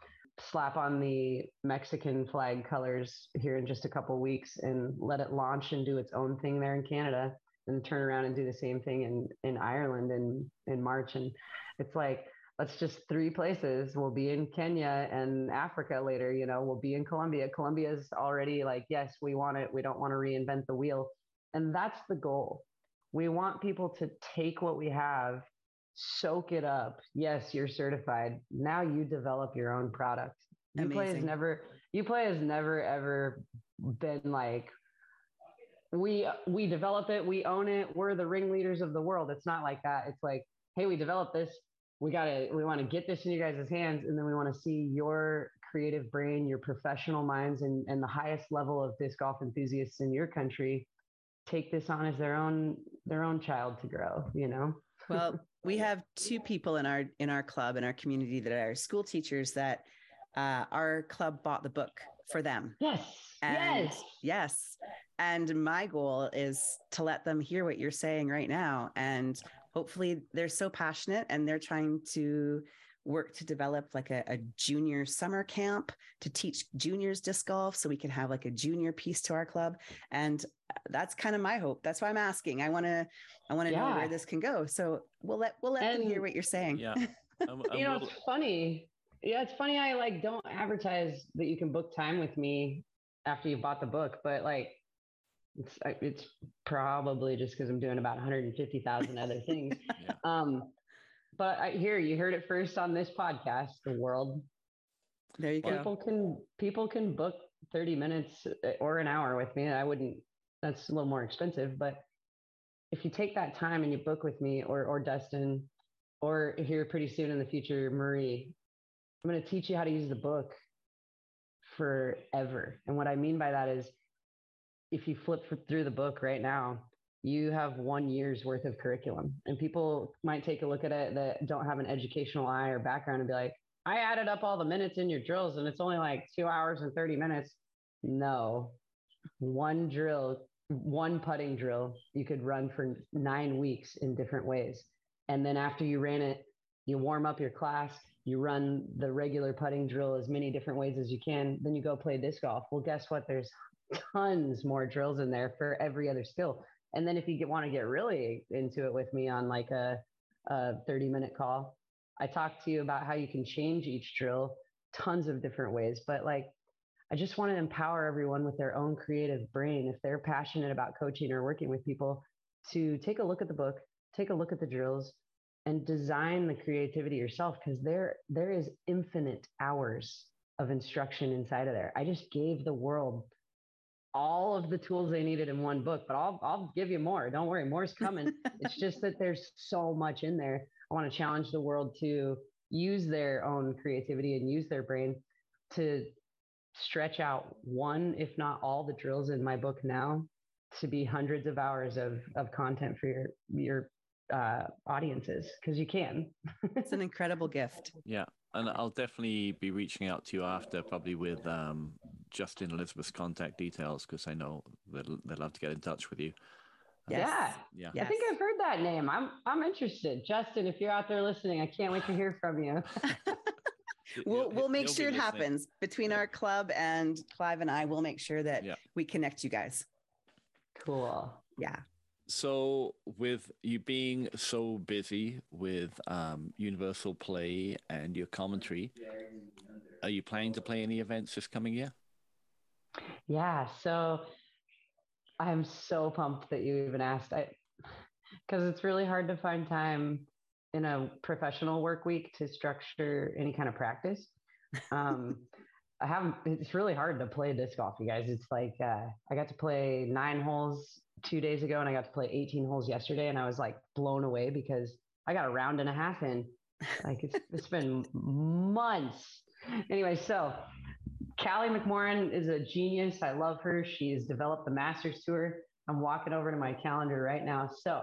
Slap on the Mexican flag colors here in just a couple weeks and let it launch and do its own thing there in Canada and turn around and do the same thing in in Ireland in in March. And it's like let's just three places we'll be in Kenya and Africa later you know we'll be in Colombia. Colombia's already like yes we want it. We don't want to reinvent the wheel. And that's the goal. We want people to take what we have soak it up. Yes you're certified. Now you develop your own product. UPlay has never UPlay has never ever been like we we develop it we own it we're the ringleaders of the world. It's not like that. It's like hey we developed this. We got to we want to get this in you guys' hands and then we want to see your creative brain your professional minds and, and the highest level of disc golf enthusiasts in your country take this on as their own their own child to grow you know? Well we have two people in our in our club in our community that are school teachers that uh, our club bought the book for them. Yes. And yes. Yes. And my goal is to let them hear what you're saying right now. And hopefully they're so passionate and they're trying to work to develop like a, a, junior summer camp to teach juniors disc golf so we can have like a junior piece to our club. And uh, that's kind of my hope. That's why i'm asking. I want to i want to yeah. know where this can go. So we'll let we'll let and, them hear what you're saying. Yeah. I'm, I'm you know little... it's funny. Yeah it's funny i like don't advertise that you can book time with me after you bought the book but like it's it's probably just because i'm doing about 150000 other things. Yeah. um but I hear you heard it first on this podcast, the world. There you go. People can people can book 30 minutes uh, or an hour with me. I wouldn't that's a little more expensive, but if you take that time and you book with me or or Dustin or here pretty soon in the future, Marie, I'm going to teach you how to use the book forever. And what I mean by that is if you flip through the book right now, you have one year's worth of curriculum. And people might take a look at it that don't have an educational eye or background and be like, I added up all the minutes in your drills and it's only like two hours and 30 minutes. No, one drill, one putting drill, you could run for nine weeks in different ways. And then after you ran it, you warm up your class, you run the regular putting drill as many different ways as you can. Then you go play disc golf. Well, guess what? There's tons more drills in there for every other skill. And then if you want to get really into it with me on like a, a 30 minute call, I talk to you about how you can change each drill tons of different ways. But like, I just want to empower everyone with their own creative brain. If they're passionate about coaching or working with people, to take a look at the book, take a look at the drills, and design the creativity yourself because there there is infinite hours of instruction inside of there. I just gave the world all of the tools they needed in one book, but I'll I'll give you more. Don't worry, more's coming. it's just that there's so much in there. I want to challenge the world to use their own creativity and use their brain to stretch out one, if not all, the drills in my book now to be hundreds of hours of of content for your your uh, audiences because you can. it's an incredible gift. Yeah, and I'll definitely be reaching out to you after, probably with um, Justin Elizabeth's contact details, because I know they'd, they'd love to get in touch with you. Yes. Yeah. Yeah. I think I've heard that name. I'm I'm interested. Justin, if you're out there listening, I can't wait to hear from you. we'll we'll make sure it happens between our club and Clive and I. We'll make sure that yeah. we connect you guys. Cool. Yeah so with you being so busy with um, Universal Play and your commentary, are you planning to play any events this coming year? Yeah, so I'm so pumped that you even asked. I because it's really hard to find time in a professional work week to structure any kind of practice. Um, I haven't. It's really hard to play disc golf, you guys. It's like uh, I got to play nine holes two days ago, and I got to play 18 holes yesterday, and I was like blown away because I got a round and a half in. Like it's, it's been months. Anyway, so Callie McMoran is a genius. I love her. She's developed the Masters Tour. I'm walking over to my calendar right now. So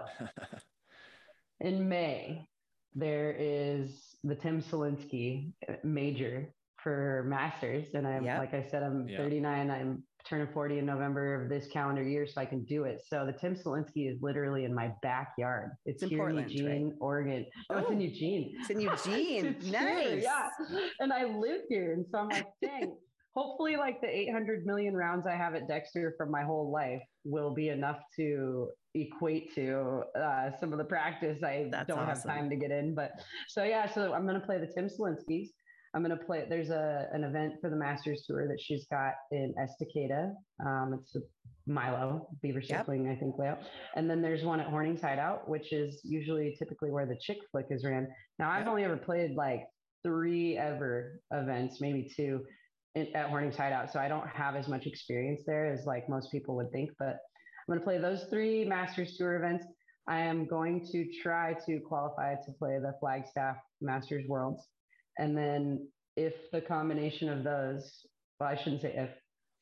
in May, there is the Tim Selinske major for masters and i'm yep. like i said i'm yep. 39 i'm turning 40 in november of this calendar year so i can do it so the tim selinske is literally in my backyard it's, it's here in, eugene right? oregon no, oh, it's in eugene it's in eugene it's nice here, yeah and i live here and so i'm like dang hopefully like the 800 million rounds i have at dexter from my whole life will be enough to equate to uh, some of the practice i That's don't awesome. have time to get in but so yeah so i'm going to play the tim selinskes I'm going to play. There's a an event for the Masters Tour that she's got in Estacada. Um, it's a Milo McIver Circling, yep. I think, layout. And then there's one at Hornings Hideout, which is usually typically where the chick flick is ran. Now, I've yep. only ever played like three ever events, maybe two in, at Hornings Hideout, so I don't have as much experience there as like most people would think. But I'm going to play those three Masters Tour events. I am going to try to qualify to play the Flagstaff Masters Worlds. And then if the combination of those, well, I shouldn't say if,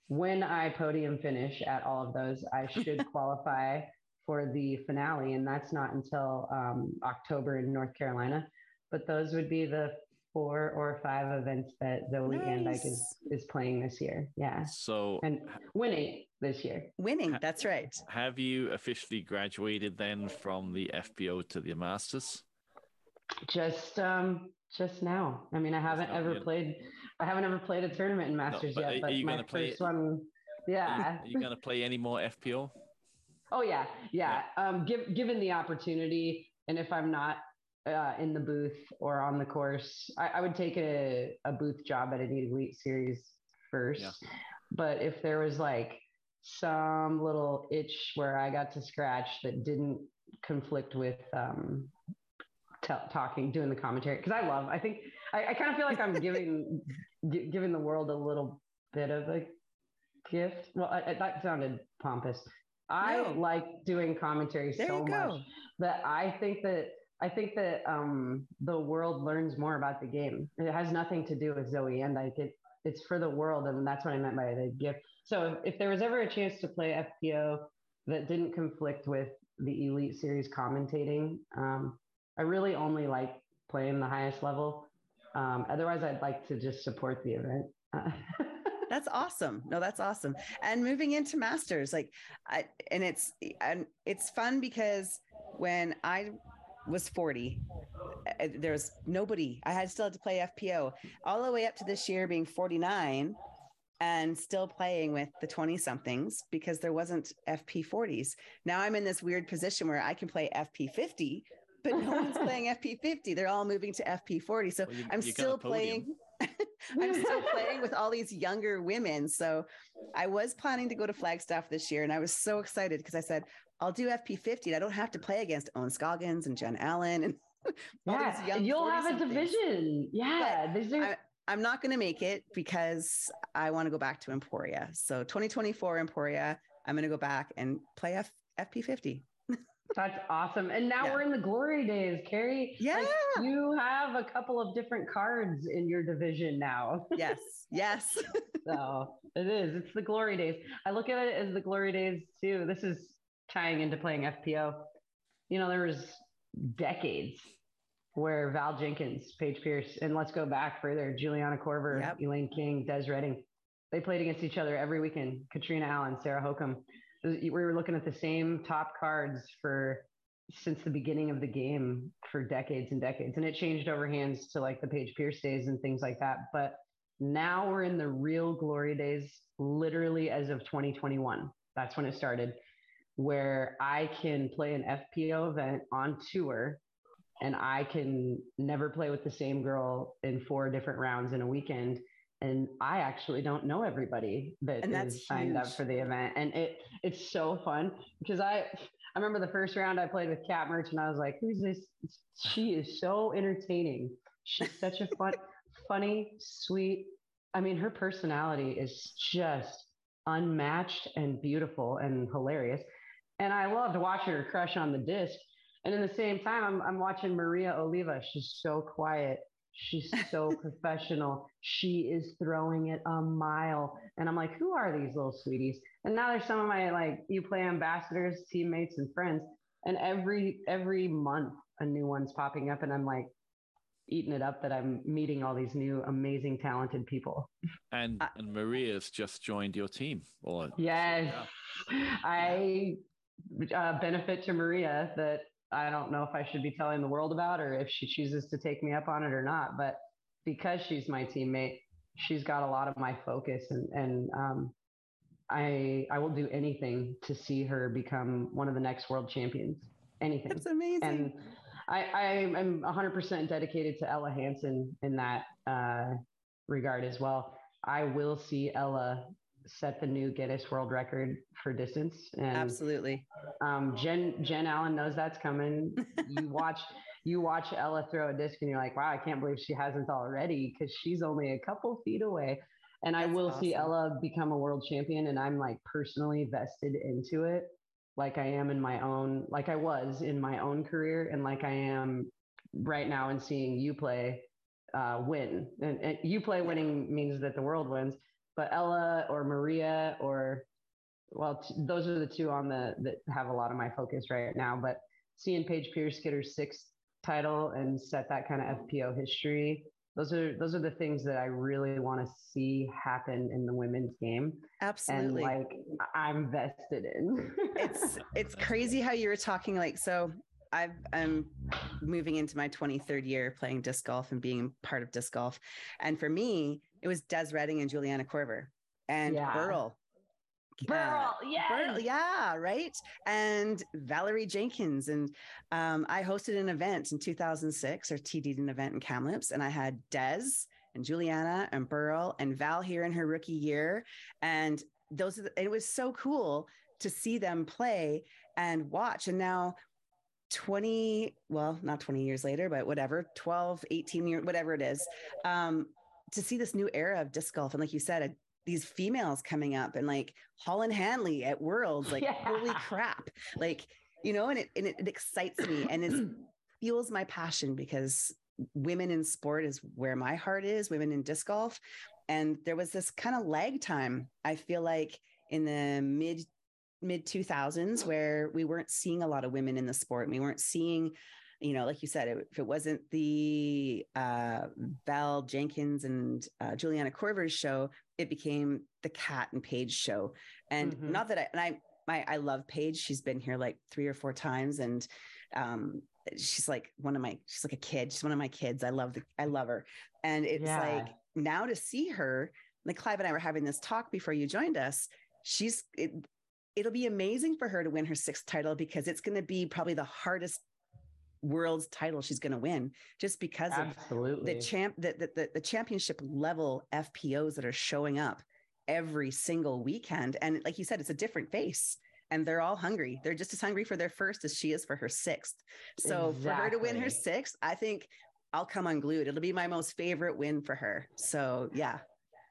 when I podium finish at all of those, I should qualify for the finale, and that's not until um, October in North Carolina. But those would be the four or five events that Zoe nice. Andyke is is playing this year. Yeah. So and winning this year. Winning, that's right. Have you officially graduated then from the FPO to the Masters? Just um just now. I mean, I haven't ever played I haven't ever played a tournament in Masters no, but yet, but my first play, one yeah. Are you, you going to play any more FPO? Oh yeah, yeah. yeah. Um, give, given the opportunity, and if I'm not uh, in the booth or on the course, I, I would take a, a booth job at an elite series first. Yeah. But if there was like some little itch where I got to scratch that didn't conflict with um, t- talking, doing the commentary, because I love. I think I, I kind of feel like I'm giving g- giving the world a little bit of a gift. Well, I, I, that sounded pompous. I no. like doing commentary there so much that I think that I think that um, the world learns more about the game. It has nothing to do with Zoe Andyke it, it's for the world, and that's what I meant by the gift. So if, if there was ever a chance to play FPO that didn't conflict with the Elite Series commentating, um, I really only like playing the highest level. Um, otherwise, I'd like to just support the event. that's awesome. No, that's awesome. And moving into masters, like, I, and it's and it's fun because when I was 40 uh, there was nobody. I had still had to play fpo all the way up to this year being 49 and still playing with the 20 somethings because there wasn't fp 40s now i'm in this weird position where i can play fp 50 but no one's playing fp 50 they're all moving to fp 40 so well, you, i'm you still playing I'm still playing with all these younger women. So I was planning to go to Flagstaff this year and I was so excited because I said, I'll do FP50. I don't have to play against Ohn Scoggins and Jen Allen and yeah, you'll have a division. Yeah, I, I'm not going to make it because I want to go back to Emporia. So 2024 Emporia, I'm going to go back and play F- FP50. That's awesome. And now yeah. we're in the glory days, Carrie. Yeah. Like you have a couple of different cards in your division now. yes. Yes. so it is. It's the glory days. I look at it as the glory days too. This is tying into playing FPO. You know, there was decades where Val Jenkins, Paige Pierce, and let's go back further, Juliana Korver, yep. Elaine King, Des Reading. They played against each other every weekend. Katrina Allen, Sarah Hokom we were looking at the same top cards for since the beginning of the game for decades and decades and it changed over hands to like the Paige Pierce days and things like that but now we're in the real glory days literally as of 2021 that's when it started where i can play an fpo event on tour and i can never play with the same girl in four different rounds in a weekend and I actually don't know everybody that and is signed up for the event. And it it's so fun because I I remember the first round I played with Kat Mertsch and I was like, who's this? She is so entertaining. She's such a fun, funny, sweet. I mean, her personality is just unmatched and beautiful and hilarious. And I loved watching her crush on the disc. And in the same time, I'm, I'm watching Maria Oliva. She's so quiet She's so professional. She is throwing it a mile. And I'm like, who are these little sweeties? And now there's some of my like UPlay ambassadors, teammates, and friends. And every every month a new one's popping up. And I'm like eating it up that I'm meeting all these new amazing talented people. And and Maria's just joined your team. Or yes. Yeah. I uh, benefit to Maria that I don't know if I should be telling the world about or if she chooses to take me up on it or not. But because she's my teammate, she's got a lot of my focus and, and um, I I will do anything to see her become one of the next world champions. Anything. That's amazing. And I, I am 100% dedicated to Ella Hansen in that uh, regard as well. I will see Ella set the new Guinness World Record for distance. And, Absolutely. Um, Jen Jen Allen knows that's coming. you watch you watch Ella throw a disc and you're like, wow, I can't believe she hasn't already because she's only a couple feet away. And that's I will awesome. see Ella become a world champion, and I'm like personally vested into it, like I am in my own, like I was in my own career, and like I am right now in seeing UPlay uh, win. And, and UPlay winning means that the world wins but Ella or Maria or well, t- those are the two on the that have a lot of my focus right now. But seeing Paige Pierce get her sixth title and set that kind of FPO history, those are those are the things that I really want to see happen in the women's game. Absolutely. And like I'm vested in. it's it's crazy how you were talking like so I've, I'm moving into my 23rd year playing disc golf and being part of disc golf. And for me, it was Des Reading and Juliana Korver and Yeah. Burl. Burl, yes. Burl, yeah, right. And Valerie Jenkins. And um, I hosted an event in 2006 or TD'd an event in Kamloops, and I had Des and Juliana and Burl and Val here in her rookie year. And those, the, it was so cool to see them play and watch. And now 20, well, not 20 years later, but whatever, 12, 18 years, whatever it is, um, to see this new era of disc golf. And like you said, uh, these females coming up and like Holland Hanley at Worlds, like, Yeah. holy crap. Like, you know, and it, and it, it excites me and it fuels my passion because women in sport is where my heart is, women in disc golf. And there was this kind of lag time, I feel like in the mid mid 2000s where we weren't seeing a lot of women in the sport. We weren't seeing, you know, like you said, if it wasn't the uh, Val Jenkins and uh, Juliana Korver's show, it became the Cat and Paige show. And Mhm. not that I, and I, my, I love Paige. She's been here like three or four times, and um, she's like one of my, she's like a kid. She's one of my kids. I love the, I love her. And it's Yeah. like now to see her, like Clive and I were having this talk before you joined us. She's it, it'll be amazing for her to win her sixth title because it's going to be probably the hardest world's title she's going to win just because of the champ the, the, the, championship level FPOs that are showing up every single weekend. And like you said, it's a different face. And they're all hungry. They're just as hungry for their first as she is for her sixth. So for her to win her sixth, I think I'll come unglued. It'll be my most favorite win for her. So yeah.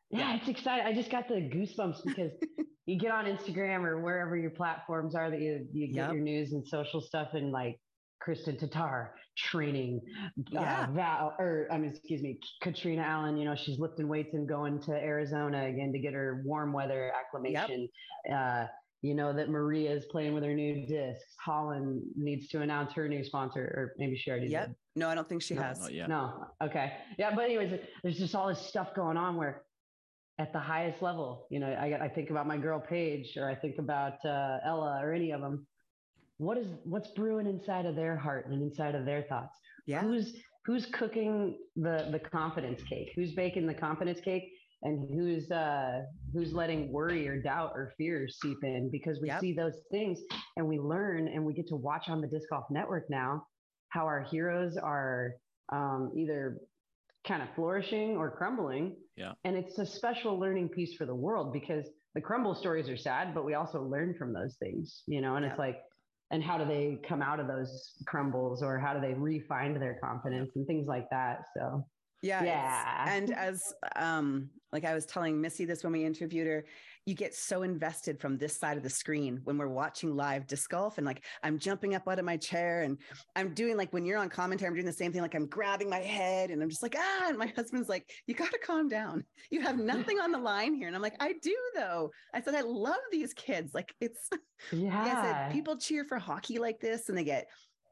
Yeah, it's exciting. I just got the goosebumps because you get on Instagram or wherever your platforms are that you, you get Yep. your news and social stuff and like Kristin Tattar training, Yeah. uh, Val, or I mean, excuse me, Katrina Allen, you know, she's lifting weights and going to Arizona again to get her warm weather acclimation. Uh, you know, that Maria is playing with her new discs. Holland needs to announce her new sponsor, or maybe she already Yep. did. No, I don't think she No, has. No. Okay. Yeah. But anyways, there's just all this stuff going on where at the highest level, you know, I, I think about my girl Paige or I think about uh, Ella or any of them. What is what's brewing inside of their heart and inside of their thoughts? Yeah. Who's who's cooking the the confidence cake? Who's baking the confidence cake? And who's uh, who's letting worry or doubt or fear seep in? Because we Yep. see those things and we learn and we get to watch on the disc golf network now how our heroes are um, either kind of flourishing or crumbling. Yeah. And it's a special learning piece for the world because the crumble stories are sad, but we also learn from those things, you know, and Yeah. it's like, and how do they come out of those crumbles or how do they re-find their confidence and things like that. So Yeah. Yeah. And as um like I was telling Missy this when we interviewed her, you get so invested from this side of the screen when we're watching live disc golf and like I'm jumping up out of my chair and I'm doing like when you're on commentary, I'm doing the same thing. Like I'm grabbing my head and I'm just like, ah, and my husband's like, you gotta calm down. You have nothing on the line here. And I'm like, I do though. I said, I love these kids. Like it's yeah, like said, people cheer for hockey like this and they get,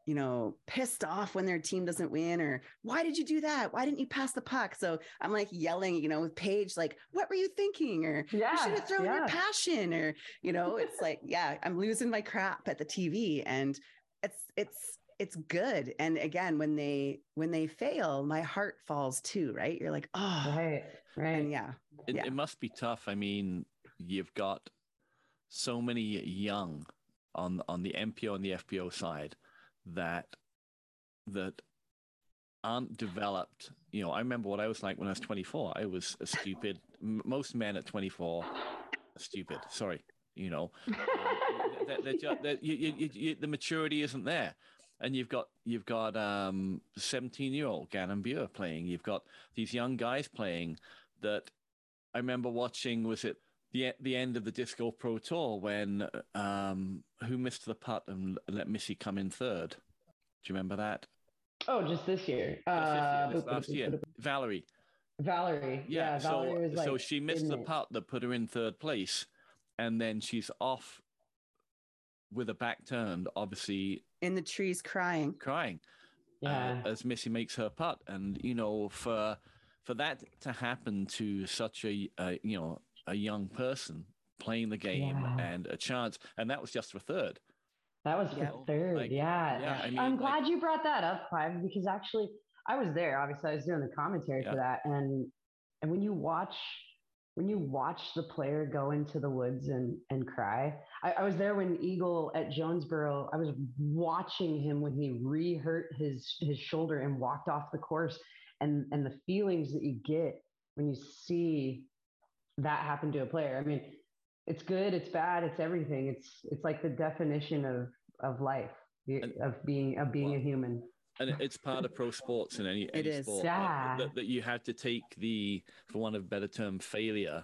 you know, pissed off when their team doesn't win or why did you do that? Why didn't you pass the puck? So I'm like yelling, you know, with Paige, like, what were you thinking? Or yeah, you should have thrown your passion or, you know, it's like, yeah, I'm losing my crap at the TV and it's, it's, it's good. And again, when they, when they fail, my heart falls too, right? You're like, oh, Right, right. and yeah, It, Yeah. it must be tough. I mean, you've got so many young on on the MPO and the FPO side that that aren't developed. You know, I remember what I was like when I was 24. I was a stupid. Most men at 24 are stupid. Sorry, you know, um, they're, they're ju- they're- you, you, you, the maturity isn't there. And you've got you've got um 17 year old Gannon Buhr playing. You've got these young guys playing that I remember watching. Was it the the end of the Disc Golf Pro Tour when um who missed the putt and let Missy come in third? Do you remember that? oh, just this year. This Uh, year, this last year, Valerie. Valerie. Yeah, Yeah, Valerie so was like, so she missed the putt that put her in third place, and then she's off with her back turned, obviously In the trees crying. crying Yeah. uh, as Missy makes her putt. And you know, for for that to happen to such a, a you know a young person playing the game Yeah. and a chance, and that was just for third. That was Yeah. the third. Like, yeah. yeah, I mean, I'm like- glad you brought that up, Clive, because actually I was there. Obviously, I was doing the commentary Yeah. for that. And and when you watch when you watch the player go into the woods and and cry, I, I was there when Eagle at Jonesboro, I was watching him when he re-hurt his his shoulder and walked off the course and and the feelings that you get when you see that happen to a player. I mean, it's good, it's bad, it's everything. It's it's like the definition of of life, And- of being of being a human. And it's part of pro sports and any, any sport Yeah. that, that, you have to take the, for want of a better term, failure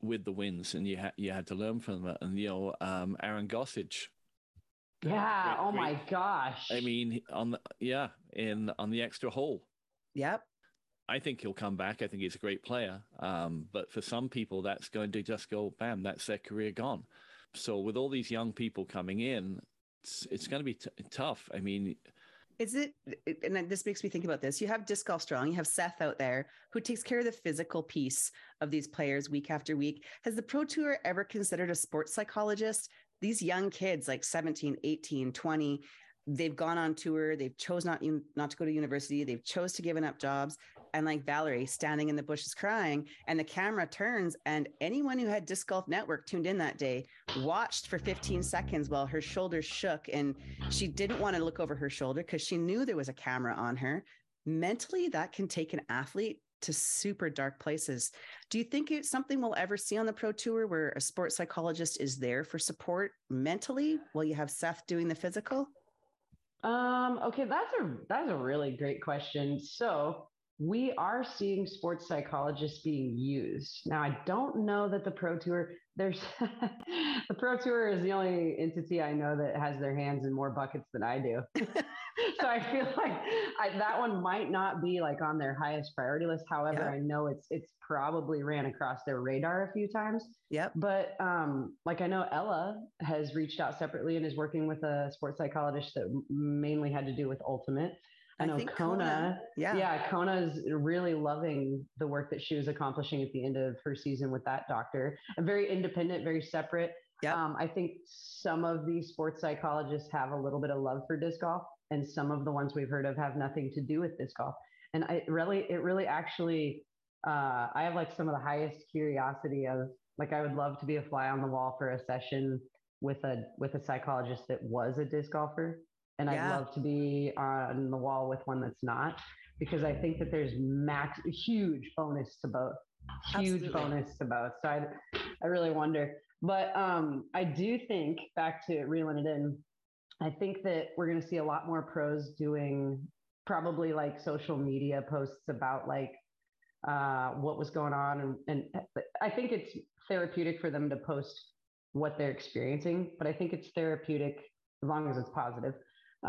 with the wins, and you had you had to learn from it. And you know, um, Aaron Gossage. Yeah. great- oh my gosh. I mean, on the yeah, in on the extra hole. Yep. I think he'll come back. I think he's a great player. Um, but for some people, that's going to just go bam. That's their career gone. So with all these young people coming in, it's it's going to be t- tough. I mean, Is it, and this makes me think about this. You have Disc Golf Strong, you have Seth out there who takes care of the physical piece of these players week after week. Has the Pro Tour ever considered a sports psychologist? These young kids, like 17, 18, 20, they've gone on tour, they've chose not, not to go to university, they've chose to given up jobs. And like Valerie standing in the bushes crying, and the camera turns, and anyone who had Disc Golf Network tuned in that day watched for 15 seconds while her shoulders shook and she didn't want to look over her shoulder because she knew there was a camera on her. Mentally, that can take an athlete to super dark places. Do you think it's something we'll ever see on the pro tour where a sports psychologist is there for support mentally while you have Seth doing the physical? Um, okay, that's a that's a really great question. So we are seeing sports psychologists being used. Now I don't know that the Pro Tour there's the Pro Tour is the only entity I know that has their hands in more buckets than I do. so I feel like I, that one might not be like on their highest priority list. However, Yeah. I know it's it's probably ran across their radar a few times. Yep. But um, like I know Ella has reached out separately and is working with a sports psychologist that mainly had to do with Ultimate. I, know think Kona. Yeah. Yeah, Kona is really loving the work that she was accomplishing at the end of her season with that doctor. And very independent, very separate. Yep. Um, I think some of these sports psychologists have a little bit of love for disc golf, and some of the ones we've heard of have nothing to do with disc golf. And I really, it really actually, uh, I have like some of the highest curiosity of like I would love to be a fly on the wall for a session with a with a psychologist that was a disc golfer, and I'd love to be on the wall with one that's not because I think that there's max huge bonus to both. Huge Absolutely. bonus to both. So I, I really wonder. But um, I do think back to reeling it in. I think that we're going to see a lot more pros doing probably like social media posts about like uh, what was going on, and, and I think it's therapeutic for them to post what they're experiencing. But I think it's therapeutic as long as it's positive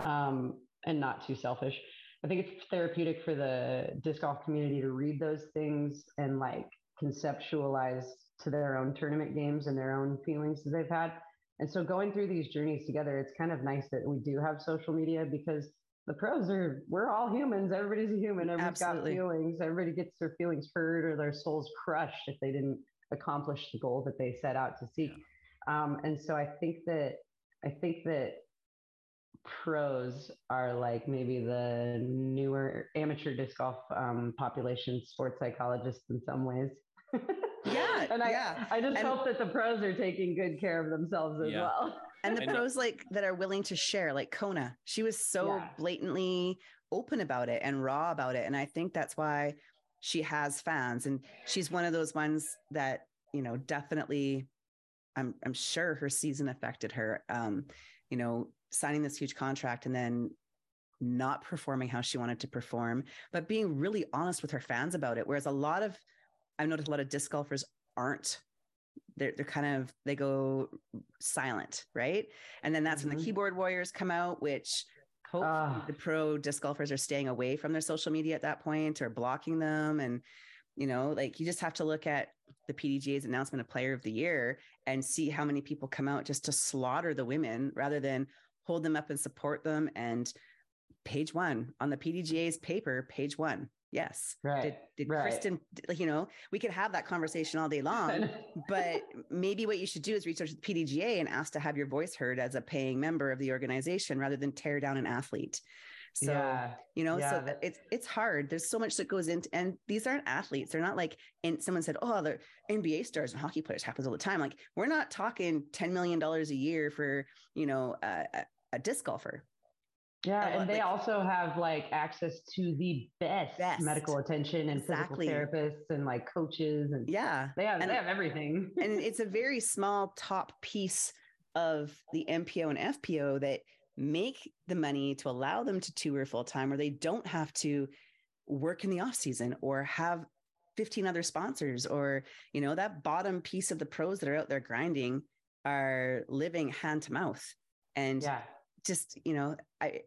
um, and not too selfish. I think it's therapeutic for the disc golf community to read those things and like conceptualize to their own tournament games and their own feelings that they've had. And so going through these journeys together, it's kind of nice that we do have social media because the pros are we're all humans. Everybody's a human. Everybody's Absolutely. got feelings. Everybody gets their feelings hurt or their souls crushed if they didn't accomplish the goal that they set out to seek. Um, and so I think that I think that pros are like maybe the newer amateur disc golf um, population sports psychologists in some ways. Yeah, and I, yeah. I just And- hope that the pros are taking good care of themselves as Yeah. well. And the I know. pros like that are willing to share, like Kona, she was so Yeah. blatantly open about it and raw about it. And I think that's why she has fans. And she's one of those ones that, you know, definitely I'm I'm sure her season affected her. Um, you know, signing this huge contract and then not performing how she wanted to perform, but being really honest with her fans about it. Whereas a lot of I've noticed a lot of disc golfers aren't they're they're kind of they go silent, right? And then that's when Mhm. the keyboard warriors come out, which hopefully Ah. the pro disc golfers are staying away from their social media at that point or blocking them. And you know, like you just have to look at the PDGA's announcement of player of the year and see how many people come out just to slaughter the women rather than hold them up and support them. And page one on the PDGA's paper, page one. Yes. Right. Did, did right. Kristen, you know, we could have that conversation all day long, but maybe what you should do is reach out to the PDGA and ask to have your voice heard as a paying member of the organization rather than tear down an athlete. So, yeah. you know, Yeah, so it's it's hard. There's so much that goes into and these aren't athletes. They're not like and someone said, Oh, they're NBA stars and hockey players happens all the time. Like we're not talking $10 million a year for, you know, a, a, disc golfer. Yeah, Uh, and they like- also have like access to the best, Best. medical attention and Exactly. physical therapists and like coaches and Yeah. they have And- they have everything. and it's a very small top piece of the MPO and FPO that make the money to allow them to tour full time or they don't have to work in the off season or have 15 other sponsors or you know that bottom piece of the pros that are out there grinding are living hand to mouth and yeah. Just you know i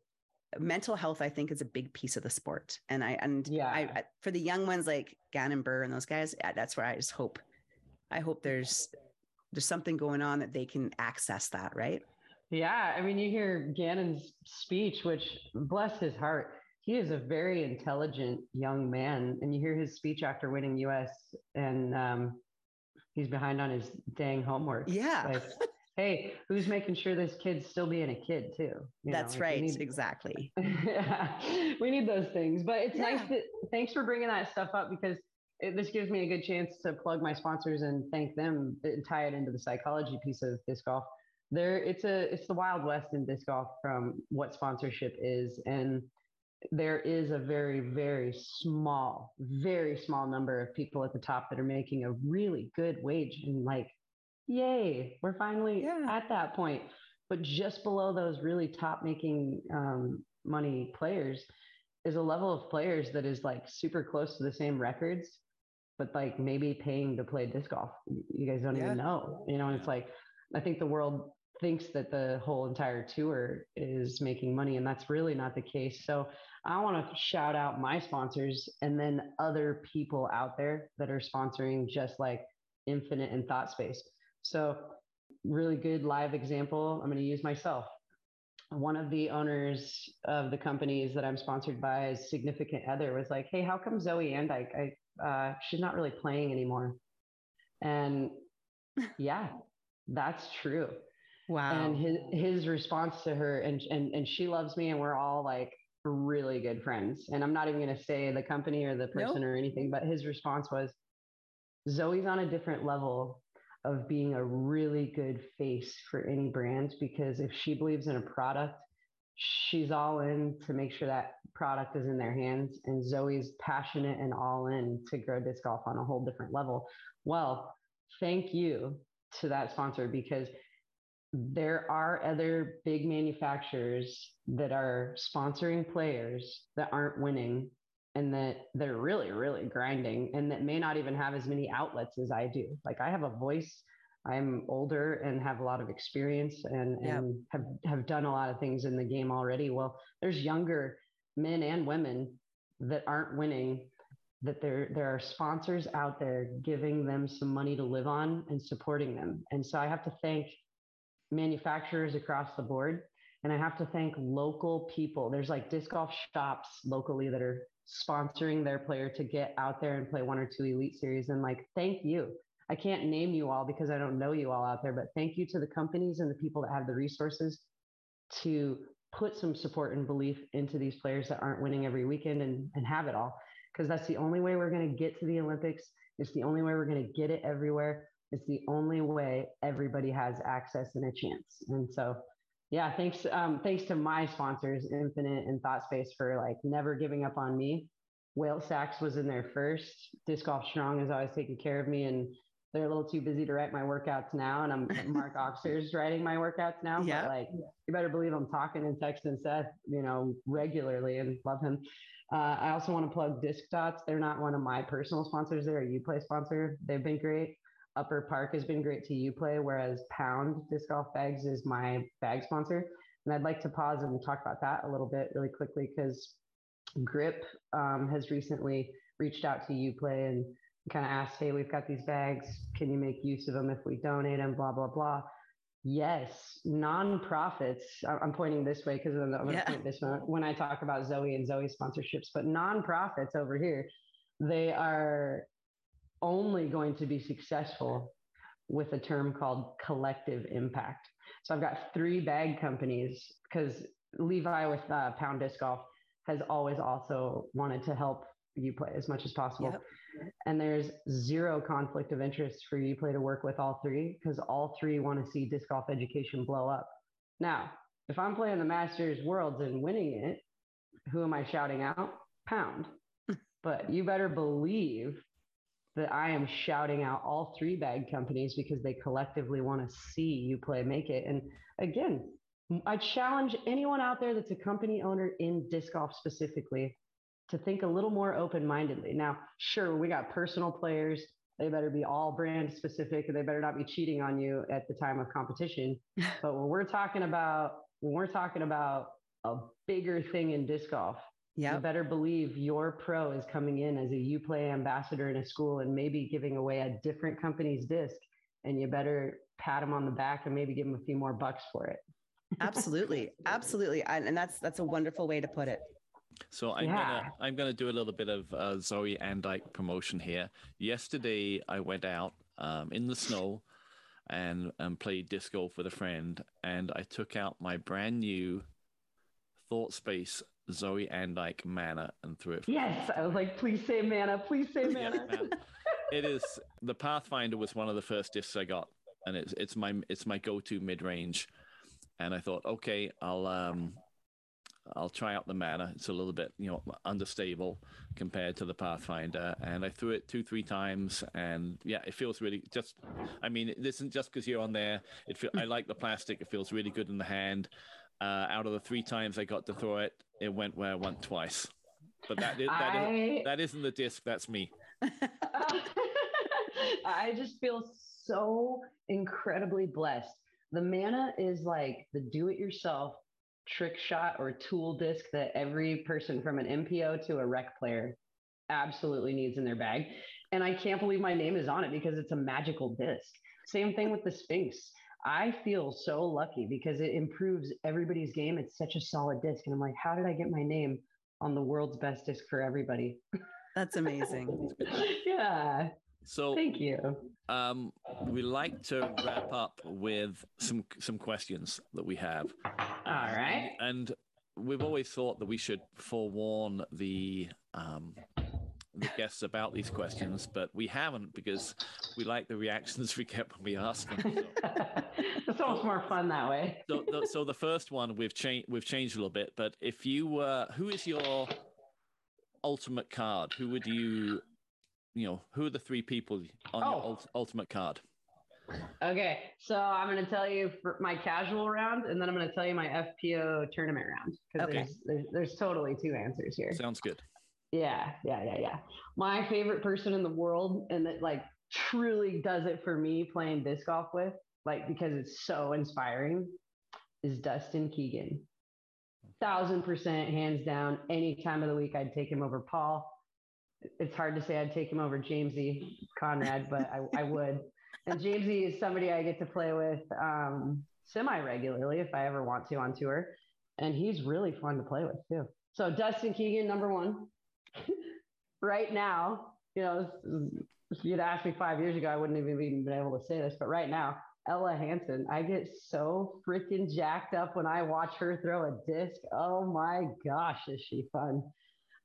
mental health i think is a big piece of the sport and i and Yeah. I, I for the young ones like Gannon Buhr and those guys that's where i just hope i hope there's there's something going on that they can access that right Yeah, I mean, you hear Gannon's speech, which bless his heart, he is a very intelligent young man, and you hear his speech after winning US, and um, he's behind on his dang homework. yeah Like, hey, who's making sure this kid's still being a kid too? You know, that's like, we right need- exactly yeah, we need those things. But it's nice that thanks for bringing that stuff up because it, this gives me a good chance to plug my sponsors and thank them and tie it into the psychology piece of disc golf. There, it's a it's the wild west in disc golf from what sponsorship is, and there is a very very small, very small number of people at the top that are making a really good wage and like, yay, we're finally Yeah. at that point. But just below those really top making um, money players is a level of players that is like super close to the same records but like maybe paying to play disc golf. You guys don't Yeah. even know you know and it's like i think the world thinks that the whole entire tour is making money and that's really not the case. So i want to shout out my sponsors and then other people out there that are sponsoring just like infinite and thought space so really good live example. I'm going to use myself. One of the owners of the companies that I'm sponsored by, his significant other, was like, "Hey, how come Zoe and I, uh, she's not really playing anymore." And yeah, that's true. wow And his his response to her, and and and she loves me, and we're all like really good friends. And I'm not even going to say the company or the person or anything, but his response was, "Zoe's on a different level of being a really good face for any brand because if she believes in a product, she's all in to make sure that product is in their hands. And Zoe's passionate and all in to grow disc golf on a whole different level. Well, thank you to that sponsor because there are other big manufacturers that are sponsoring players that aren't winning and that they're really really grinding and that may not even have as many outlets as i do. Like i have a voice i'm older and have a lot of experience and, Yep. and have, have done a lot of things in the game already. Well there's younger men and women that aren't winning that there there are sponsors out there giving them some money to live on and supporting them. And so i have to thank manufacturers across the board and i have to thank local people. There's like disc golf shops locally that are sponsoring their player to get out there and play one or two elite series. And like thank you. I can't name you all because i don't know you all out there but thank you to the companies and the people that have the resources to put some support and belief into these players that aren't winning every weekend and, and have it all. Because that's the only way we're going to get to the olympics. It's the only way we're going to get it everywhere. It's the only way everybody has access and a chance. And so yeah thanks um, thanks to my sponsors infinite and thought space for like never giving up on me. Whale Sacs was in there first. Disc golf strong is always taking care of me and they're a little too busy to write my workouts now and i'm mark oxer's writing my workouts now Yeah. but like you better believe i'm talking and texting seth you know regularly and love him. Uh, i also want to plug disc dots. They're not one of my personal sponsors. They're a uplay sponsor. They've been great Upper Park has been great to Uplay, whereas Pound Disc Golf Bags is my bag sponsor. And I'd like to pause and talk about that a little bit really quickly because Grip um, has recently reached out to Uplay and kind of asked, hey, we've got these bags. Can you make use of them if we donate them? Blah, blah, blah. Yes, nonprofits. I'm pointing this way because I'm going to point this way when I talk about Zoe and Zoe sponsorships, but nonprofits over here, they are only going to be successful with a term called collective impact. So I've got three bag companies because Levi with uh, Pound Disc Golf has always also wanted to help UPlay as much as possible. Yep. And there's zero conflict of interest for UPlay to work with all three because all three want to see disc golf education blow up. Now, if I'm playing the Masters Worlds and winning it, who am I shouting out? Pound. but you better believe that I am shouting out all three bag companies because they collectively want to see UPlay make it. And again, I challenge anyone out there that's a company owner in disc golf specifically to think a little more open mindedly. Now, sure, we got personal players. They better be all brand specific and they better not be cheating on you at the time of competition. but when we're talking about, when we're talking about a bigger thing in disc golf, Yep. You better believe your pro is coming in as a UPlay ambassador in a school and maybe giving away a different company's disc. And you better pat him on the back and maybe give him a few more bucks for it. absolutely. Absolutely. And that's, that's a wonderful way to put it. So I'm yeah. gonna I'm gonna do a little bit of uh, Zoe Andyke promotion here. Yesterday I went out um, in the snow and and played disc golf with a friend, and I took out my brand new Thought Space Zoe and Andyke mana and threw it. Yes, I was like, please say mana, please say mana. it is the Pathfinder was one of the first discs I got, and it's it's my it's my go to mid range, and I thought, okay, I'll um I'll try out the mana. It's a little bit, you know, understable compared to the Pathfinder. And I threw it two, three times, and yeah, it feels really just. I mean, it isn't just because you're on there. It feel, I like the plastic. It feels really good in the hand. Uh, out of the three times I got to throw it, it went where I went twice. But that is, that, I... is, that isn't the disc. That's me. I just feel so incredibly blessed. The mana is like the do-it-yourself trick shot or tool disc that every person from an MPO to a rec player absolutely needs in their bag. And I can't believe my name is on it because it's a magical disc. Same thing with the Sphinx. I feel so lucky because it improves everybody's game. It's such a solid disc. And I'm like, how did I get my name on the world's best disc for everybody? That's amazing. yeah. So thank you. Um, we like to wrap up with some some questions that we have. All right. And, and we've always thought that we should forewarn the um, the guests about these questions, but we haven't because we like the reactions we get when we ask them. So. it's almost more fun that way. so, the, so the first one we've changed we've changed a little bit, but if you uh, who is your ultimate card? Who would you you know, who are the three people on oh. your ultimate card? Okay, so I'm going to tell you for my casual round, and then I'm going to tell you my FPO tournament round because okay. there's, there's, there's totally two answers here. Sounds good. Yeah, yeah, yeah, yeah. My favorite person in the world, and that like truly does it for me playing disc golf with, like because it's so inspiring, is Dustin Keegan. Thousand percent, hands down. Any time of the week, I'd take him over Paul it's hard to say I'd take him over Jamesy Conrad, but I, I would. And Jamesy is somebody I get to play with um, semi regularly if I ever want to on tour. And he's really fun to play with too. So Dustin Keegan, number one. Right now, you know, if you'd asked me five years ago, I wouldn't have even been able to say this. But right now, Ella Hansen, I get so freaking jacked up when I watch her throw a disc. Oh my gosh, is she fun?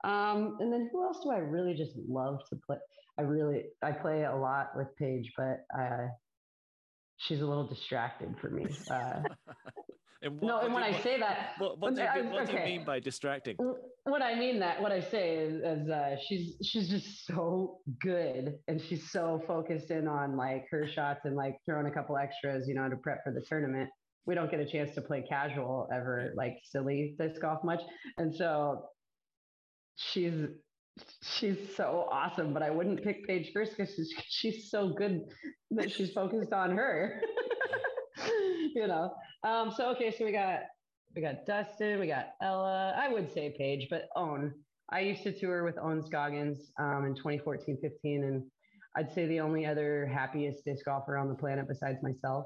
Um, and then who else do I really just love to play? I really I play a lot with Paige, but uh, she's a little distracted for me. Uh, and what, no, and when I say that, what, what, do, you, what okay. do, you, mean by distracting? What I mean that what I say is, is uh, she's she's just so good, and she's so focused in on like her shots and like throwing a couple extras, you know, to prep for the tournament. We don't get a chance to play casual ever, like silly disc golf much, and so she's she's so awesome, but I wouldn't pick Paige first because she's, she's so good that she's focused on her. you know. Um, so okay, so we got we got Dustin, we got Ella. I would say Paige, but Ohn. I used to tour with Ohn Scoggins um, in 2014, 15, and I'd say the only other happiest disc golfer on the planet besides myself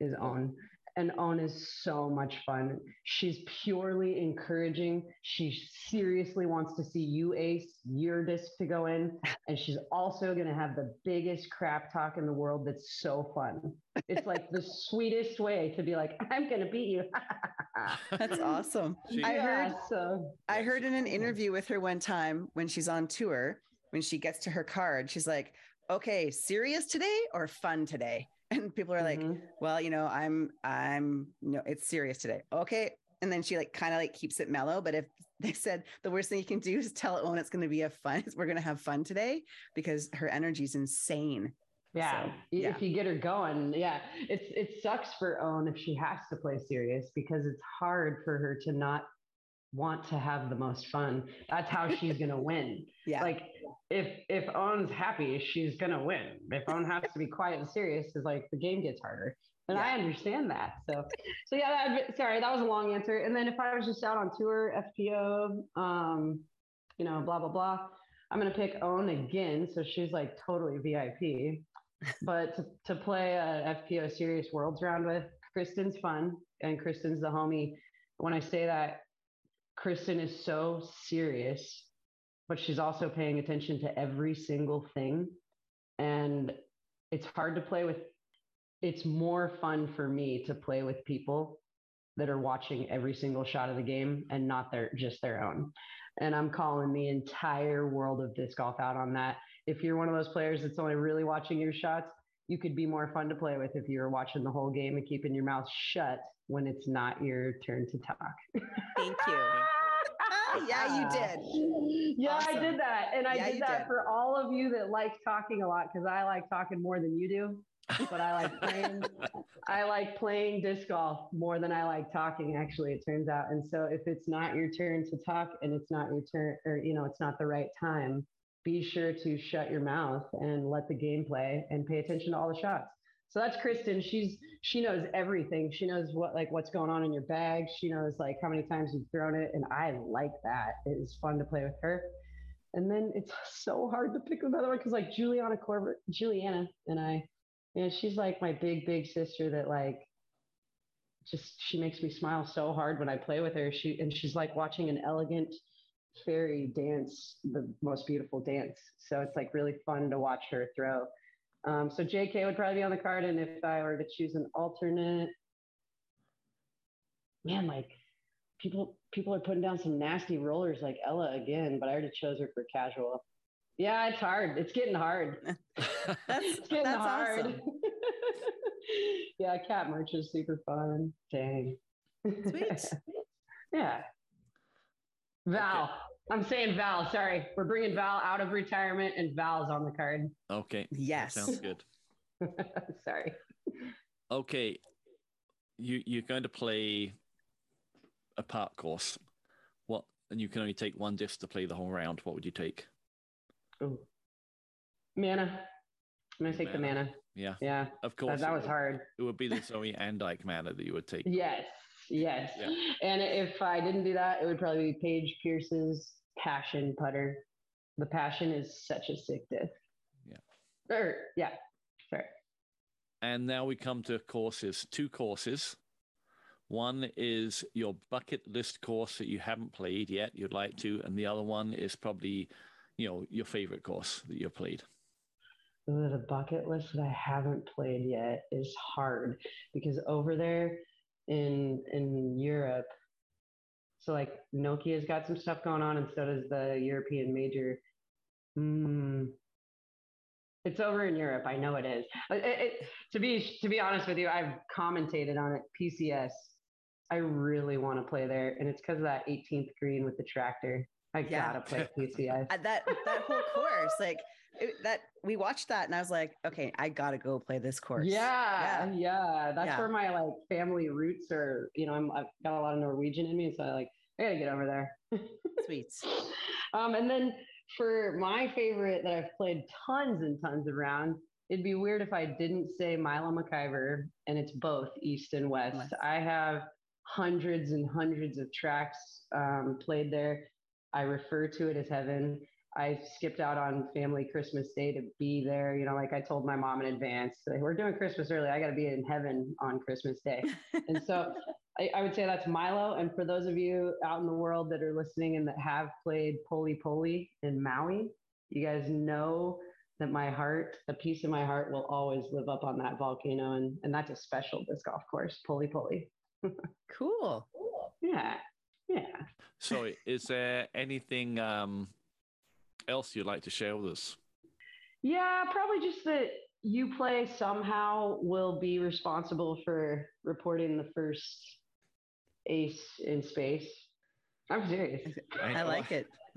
is Ohn. And Ohn is so much fun. She's purely encouraging. She seriously wants to see you ace your disc to go in. And she's also going to have the biggest crap talk in the world that's so fun. It's like the sweetest way to be like, I'm going to beat you. That's awesome. She- I heard Yeah, so. I heard in an interview with her one time when she's on tour, when she gets to her card, she's like, "Okay, serious today or fun today?" And people are like, Mhm. "Well, you know, I'm I'm no, it's serious today." Okay. And then she like kind of like keeps it mellow, but if they said the worst thing you can do is tell Ohn it's going to be a fun, we're going to have fun today because her energy is insane. Yeah, So, yeah. if you get her going, yeah, it's it sucks for Ohn if she has to play serious because it's hard for her to not want to have the most fun. That's how she's gonna win. Yeah. Like if if Ohn's happy, she's gonna win. If Ohn has to be quiet and serious, is like the game gets harder. And I understand that. So so yeah, that, sorry, that was a long answer. And then if I was just out on tour, FPO, um, you know, blah blah blah. I'm gonna pick Ohn again. So she's like totally VIP. But to, to play a FPO Serious Worlds round with, Kristin's fun and Kristin's the homie. When I say that, Kristin is so serious, but she's also paying attention to every single thing. And it's hard to play with. It's more fun for me to play with people that are watching every single shot of the game and not their just their own. And I'm calling the entire world of disc golf out on that. If you're one of those players that's only really watching your shots, you could be more fun to play with if you were watching the whole game and keeping your mouth shut when it's not your turn to talk. Thank you. yeah, you ah. did. Yeah, I did that. And I Yeah, did that did. for all of you that like talking a lot because I like talking more than you do. But I like playing I like playing disc golf more than I like talking, actually, it turns out. And so if it's not your turn to talk and it's not your turn or you know, it's not the right time, be sure to shut your mouth and let the game play and pay attention to all the shots. So that's Kristin. She's she knows everything. She knows what like what's going on in your bag. She knows like how many times you've thrown it. And I like that. It is fun to play with her. And then it's so hard to pick another one because like Juliana Korver, Juliana and I, you know, she's like my big, big sister that like just she makes me smile so hard when I play with her. She and she's like watching an elegant fairy dance, the most beautiful dance. So it's like really fun to watch her throw. Um, so JK would probably be on the card, and if I were to choose an alternate, man, like people people are putting down some nasty rollers like Ella again, but I already chose her for casual. Yeah, it's hard. It's getting hard. That's, It's getting that's hard. awesome. yeah, Kat Mertsch is super fun. Dang. Sweet. yeah. Val. I'm saying Val. Sorry. We're bringing Val out of retirement and Val's on the card. okay. that Yes. Sounds good. Sorry. Okay. You you're going to play a park course. What and you can only take one disc to play the whole round. What would you take? Oh, Mana. I'm going to take the Mana. mana. Yeah. Yeah. Of course. that it was would- hard. It would be the Zoe Andyke mana that you would take. Yes. Yes. Yeah. And if I didn't do that, it would probably be Paige Pierce's passion putter. The passion is such a sick disc. Yeah. Or, yeah. Sorry. And now we come to courses. Two courses. One is your bucket list course that you haven't played yet, you'd like to, and the other one is probably, you know, your favorite course that you've played. The bucket list that I haven't played yet is hard because over there in in Europe, so like Nokia's got some stuff going on, and so does the European major. Hmm. It's over in Europe. I know it is. It- it- to be to be honest with you, I've commentated on it. PCS. I really want to play there, and it's because of that 18th green with the tractor. I Yeah. gotta play. Uh, that that whole course, like it, that, we watched that, and I was like, okay, I gotta go play this course. Yeah, yeah, That's Yeah. where my like family roots are. You know, I'm, I've got a lot of Norwegian in me, so I like I gotta get over there. sweet. um, and then for my favorite that I've played tons and tons around, it'd be weird if I didn't say Milo McIver, and it's both East and West. West. I have hundreds and hundreds of tracks um, played there. I refer to it as heaven. I skipped out on family Christmas Day to be there. You know, like I told my mom in advance, like, we're doing Christmas early. I got to be in heaven on Christmas Day. and so I, I, would say that's Milo. And for those of you out in the world that are listening and that have played Poli Poli in Maui, you guys know that my heart, a piece of my heart will always live up on that volcano. And, and that's a special disc golf course, Poli Poli. cool. Yeah. Yeah. So is there anything um, else you'd like to share with us? Yeah, probably just that UPlay somehow will be responsible for reporting the first ace in space. I'm serious. I like it.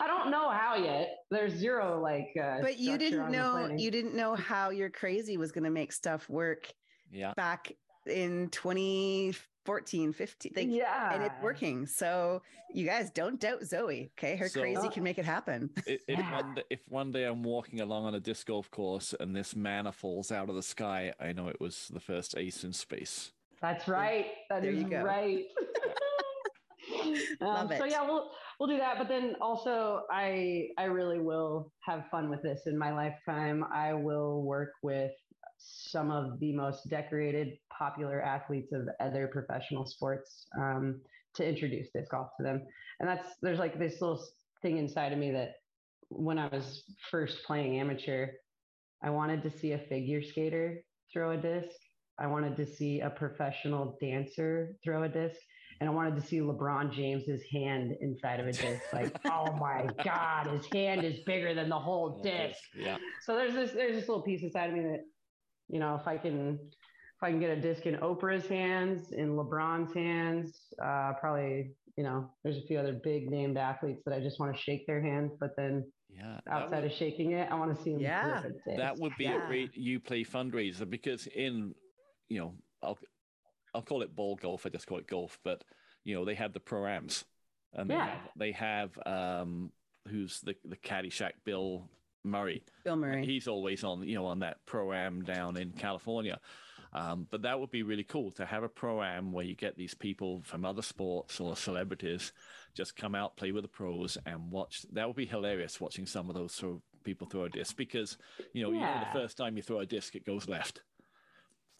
I don't know how yet. There's zero like. Uh, but you didn't know. You didn't know how your crazy was going to make stuff work. Yeah. Back in 2014, 15. Like, yeah. And it's working. So you guys don't doubt Zoe. Okay. Her so, crazy can make it happen. If, if, one day, if one day I'm walking along on a disc golf course and this mana falls out of the sky, I know it was the first ace in space. That's right. That there is right. um, so yeah, we'll we'll do that. But then also, I I really will have fun with this in my lifetime. I will work with some of the most decorated, popular athletes of other professional sports um, to introduce disc golf to them. And that's there's like this little thing inside of me that when I was first playing amateur, I wanted to see a figure skater throw a disc I wanted to see a professional dancer throw a disc. And I wanted to see LeBron James's hand inside of a disc. Like, oh my God, his hand is bigger than the whole disc. Yeah. So there's this there's this little piece inside of me that, you know, if I can if I can get a disc in Oprah's hands, in LeBron's hands, uh, probably, you know, there's a few other big named athletes that I just want to shake their hands, but then yeah, outside would, of shaking it, I want to see them. Yeah, that would be yeah. a great UPlay fundraiser because in you know, I'll I'll call it ball golf. I just call it golf, but you know, they have the proams, and yeah. they have, they have um, who's the the Caddyshack Bill Murray. Bill Murray. He's always on you know on that pro am down in California. Um, but that would be really cool to have a pro am where you get these people from other sports or celebrities just come out, play with the pros, and watch. That would be hilarious watching some of those throw, people throw a disc because you know, yeah. you know the first time you throw a disc, it goes left.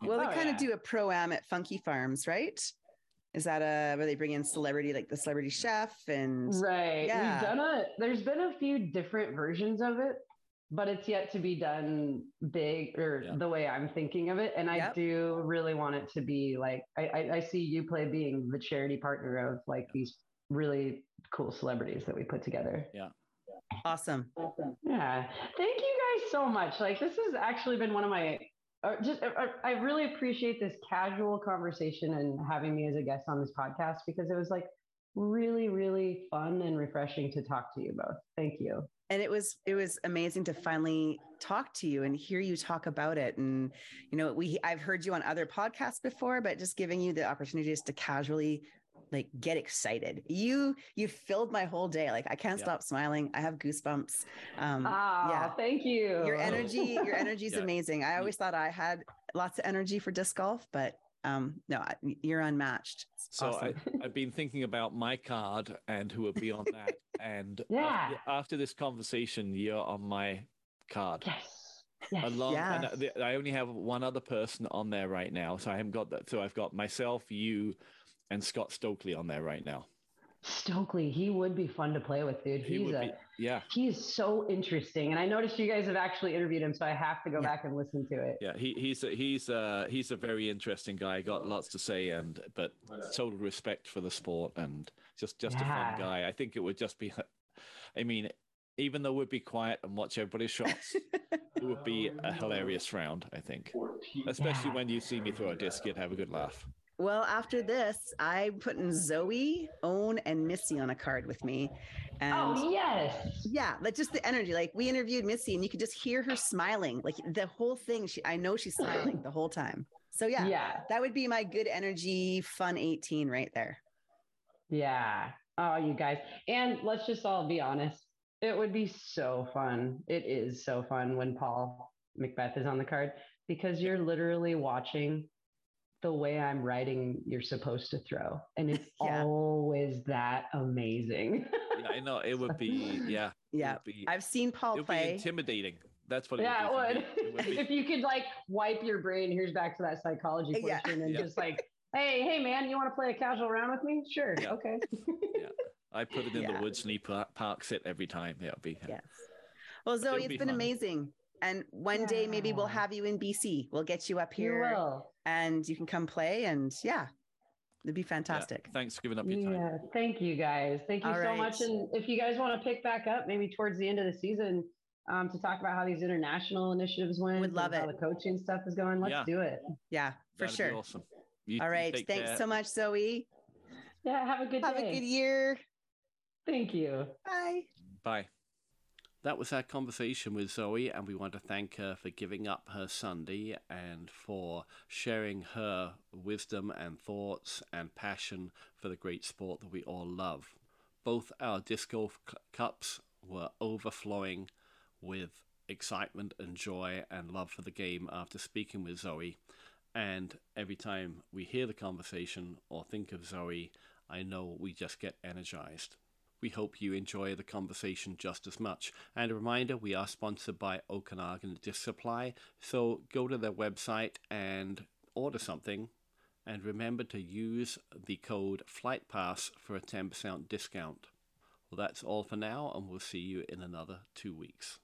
Well, oh, they kind of do a pro am at Funky Farms, right? Is that a where they bring in celebrity like the celebrity chef and right? Yeah. We've done a. There's been a few different versions of it, but it's yet to be done big or yeah. the way I'm thinking of it. And yep. I do really want it to be like I, I, I see UPlay being the charity partner of like yeah. these really cool celebrities that we put together. Yeah. Awesome. Awesome. Yeah. Thank you guys so much. Like this has actually been one of my uh, just uh, I really appreciate this casual conversation and having me as a guest on this podcast because it was like really really fun and refreshing to talk to you both. Thank you. And it was it was amazing to finally talk to you and hear you talk about it. And you know, we I've heard you on other podcasts before, but just giving you the opportunity just to casually like get excited. You you filled my whole day. Like I can't yeah. stop smiling. I have goosebumps. Um oh, yeah. thank you. Your energy, your energy is yeah. amazing. I always thought I had lots of energy for disc golf, but um no, you're unmatched. It's so awesome. I, have been thinking about my card and who would be on that. and yeah. after, after this conversation, you're on my card. Yes. Yes. Along, yes. and I only have one other person on there right now, so I haven't got that. So I've got myself, you, and Scott Stokely on there right now. Stokely, he would be fun to play with, dude. He he's a, be, yeah. He's so interesting, and I noticed you guys have actually interviewed him, so I have to go yeah. back and listen to it. Yeah, he, he's a, he's a, he's a very interesting guy. Got lots to say, and but total respect for the sport, and just just yeah. a fun guy. I think it would just be, I mean, even though we'd be quiet and watch everybody's shots, it would be a hilarious round. I think, especially yeah. when you see me throw a disc, you'd have a good laugh. Well, after this, I'm putting Zoe, Ohn, and Missy on a card with me. Oh, and oh yes, yeah, like just the energy. Like we interviewed Missy, and you could just hear her smiling. Like the whole thing. She, I know she's smiling the whole time. So yeah, yeah, that would be my good energy, fun 18 right there. Yeah. Oh, you guys, and let's just all be honest. It would be so fun. It is so fun when Paul McBeth is on the card because you're literally watching the way I'm writing you're supposed to throw. And it's Yeah. always that amazing. Yeah, I know it would be. Yeah, Yeah. be, I've seen it Paul would be play. intimidating. That's what. It yeah, would it be for me. would. It would if you could like wipe your brain, here's back to that psychology Yeah. and Yeah. just like, hey, hey man, you want to play a casual round with me? Sure. Okay. yeah. I put it in Yeah. the woods and he par- parks it every time. Yeah, it'll be. Yes. Well, Zoe, it'll it's be been fun. amazing. And one day maybe we'll have you in BC. We'll get you up You here will. and you can come play. And yeah, it'd be Yeah, fantastic. Thanks for giving up your time. Yeah, thank you guys. Thank you All so right. much. And if you guys want to pick back up, maybe towards the end of the season, um, to talk about how these international initiatives went, Would love and how it. the coaching stuff is going, let's Yeah. do it. Yeah, for That'd be sure. awesome. You- All you right. take Thanks care. so much, Zoe. Yeah, have a good Have day. a good year. Thank you. Bye. Bye. That was our conversation with Zoe, and we want to thank her for giving up her Sunday and for sharing her wisdom and thoughts and passion for the great sport that we all love. Both our disc golf cu- cups were overflowing with excitement and joy and love for the game after speaking with Zoe. And every time we hear the conversation or think of Zoe, I know we just get energized. We hope you enjoy the conversation just as much. And a reminder, we are sponsored by Okanagan Disc Supply, so go to their website and order something. And remember to use the code FlightPass for a 10% discount. Well, that's all for now, and we'll see you in another two weeks.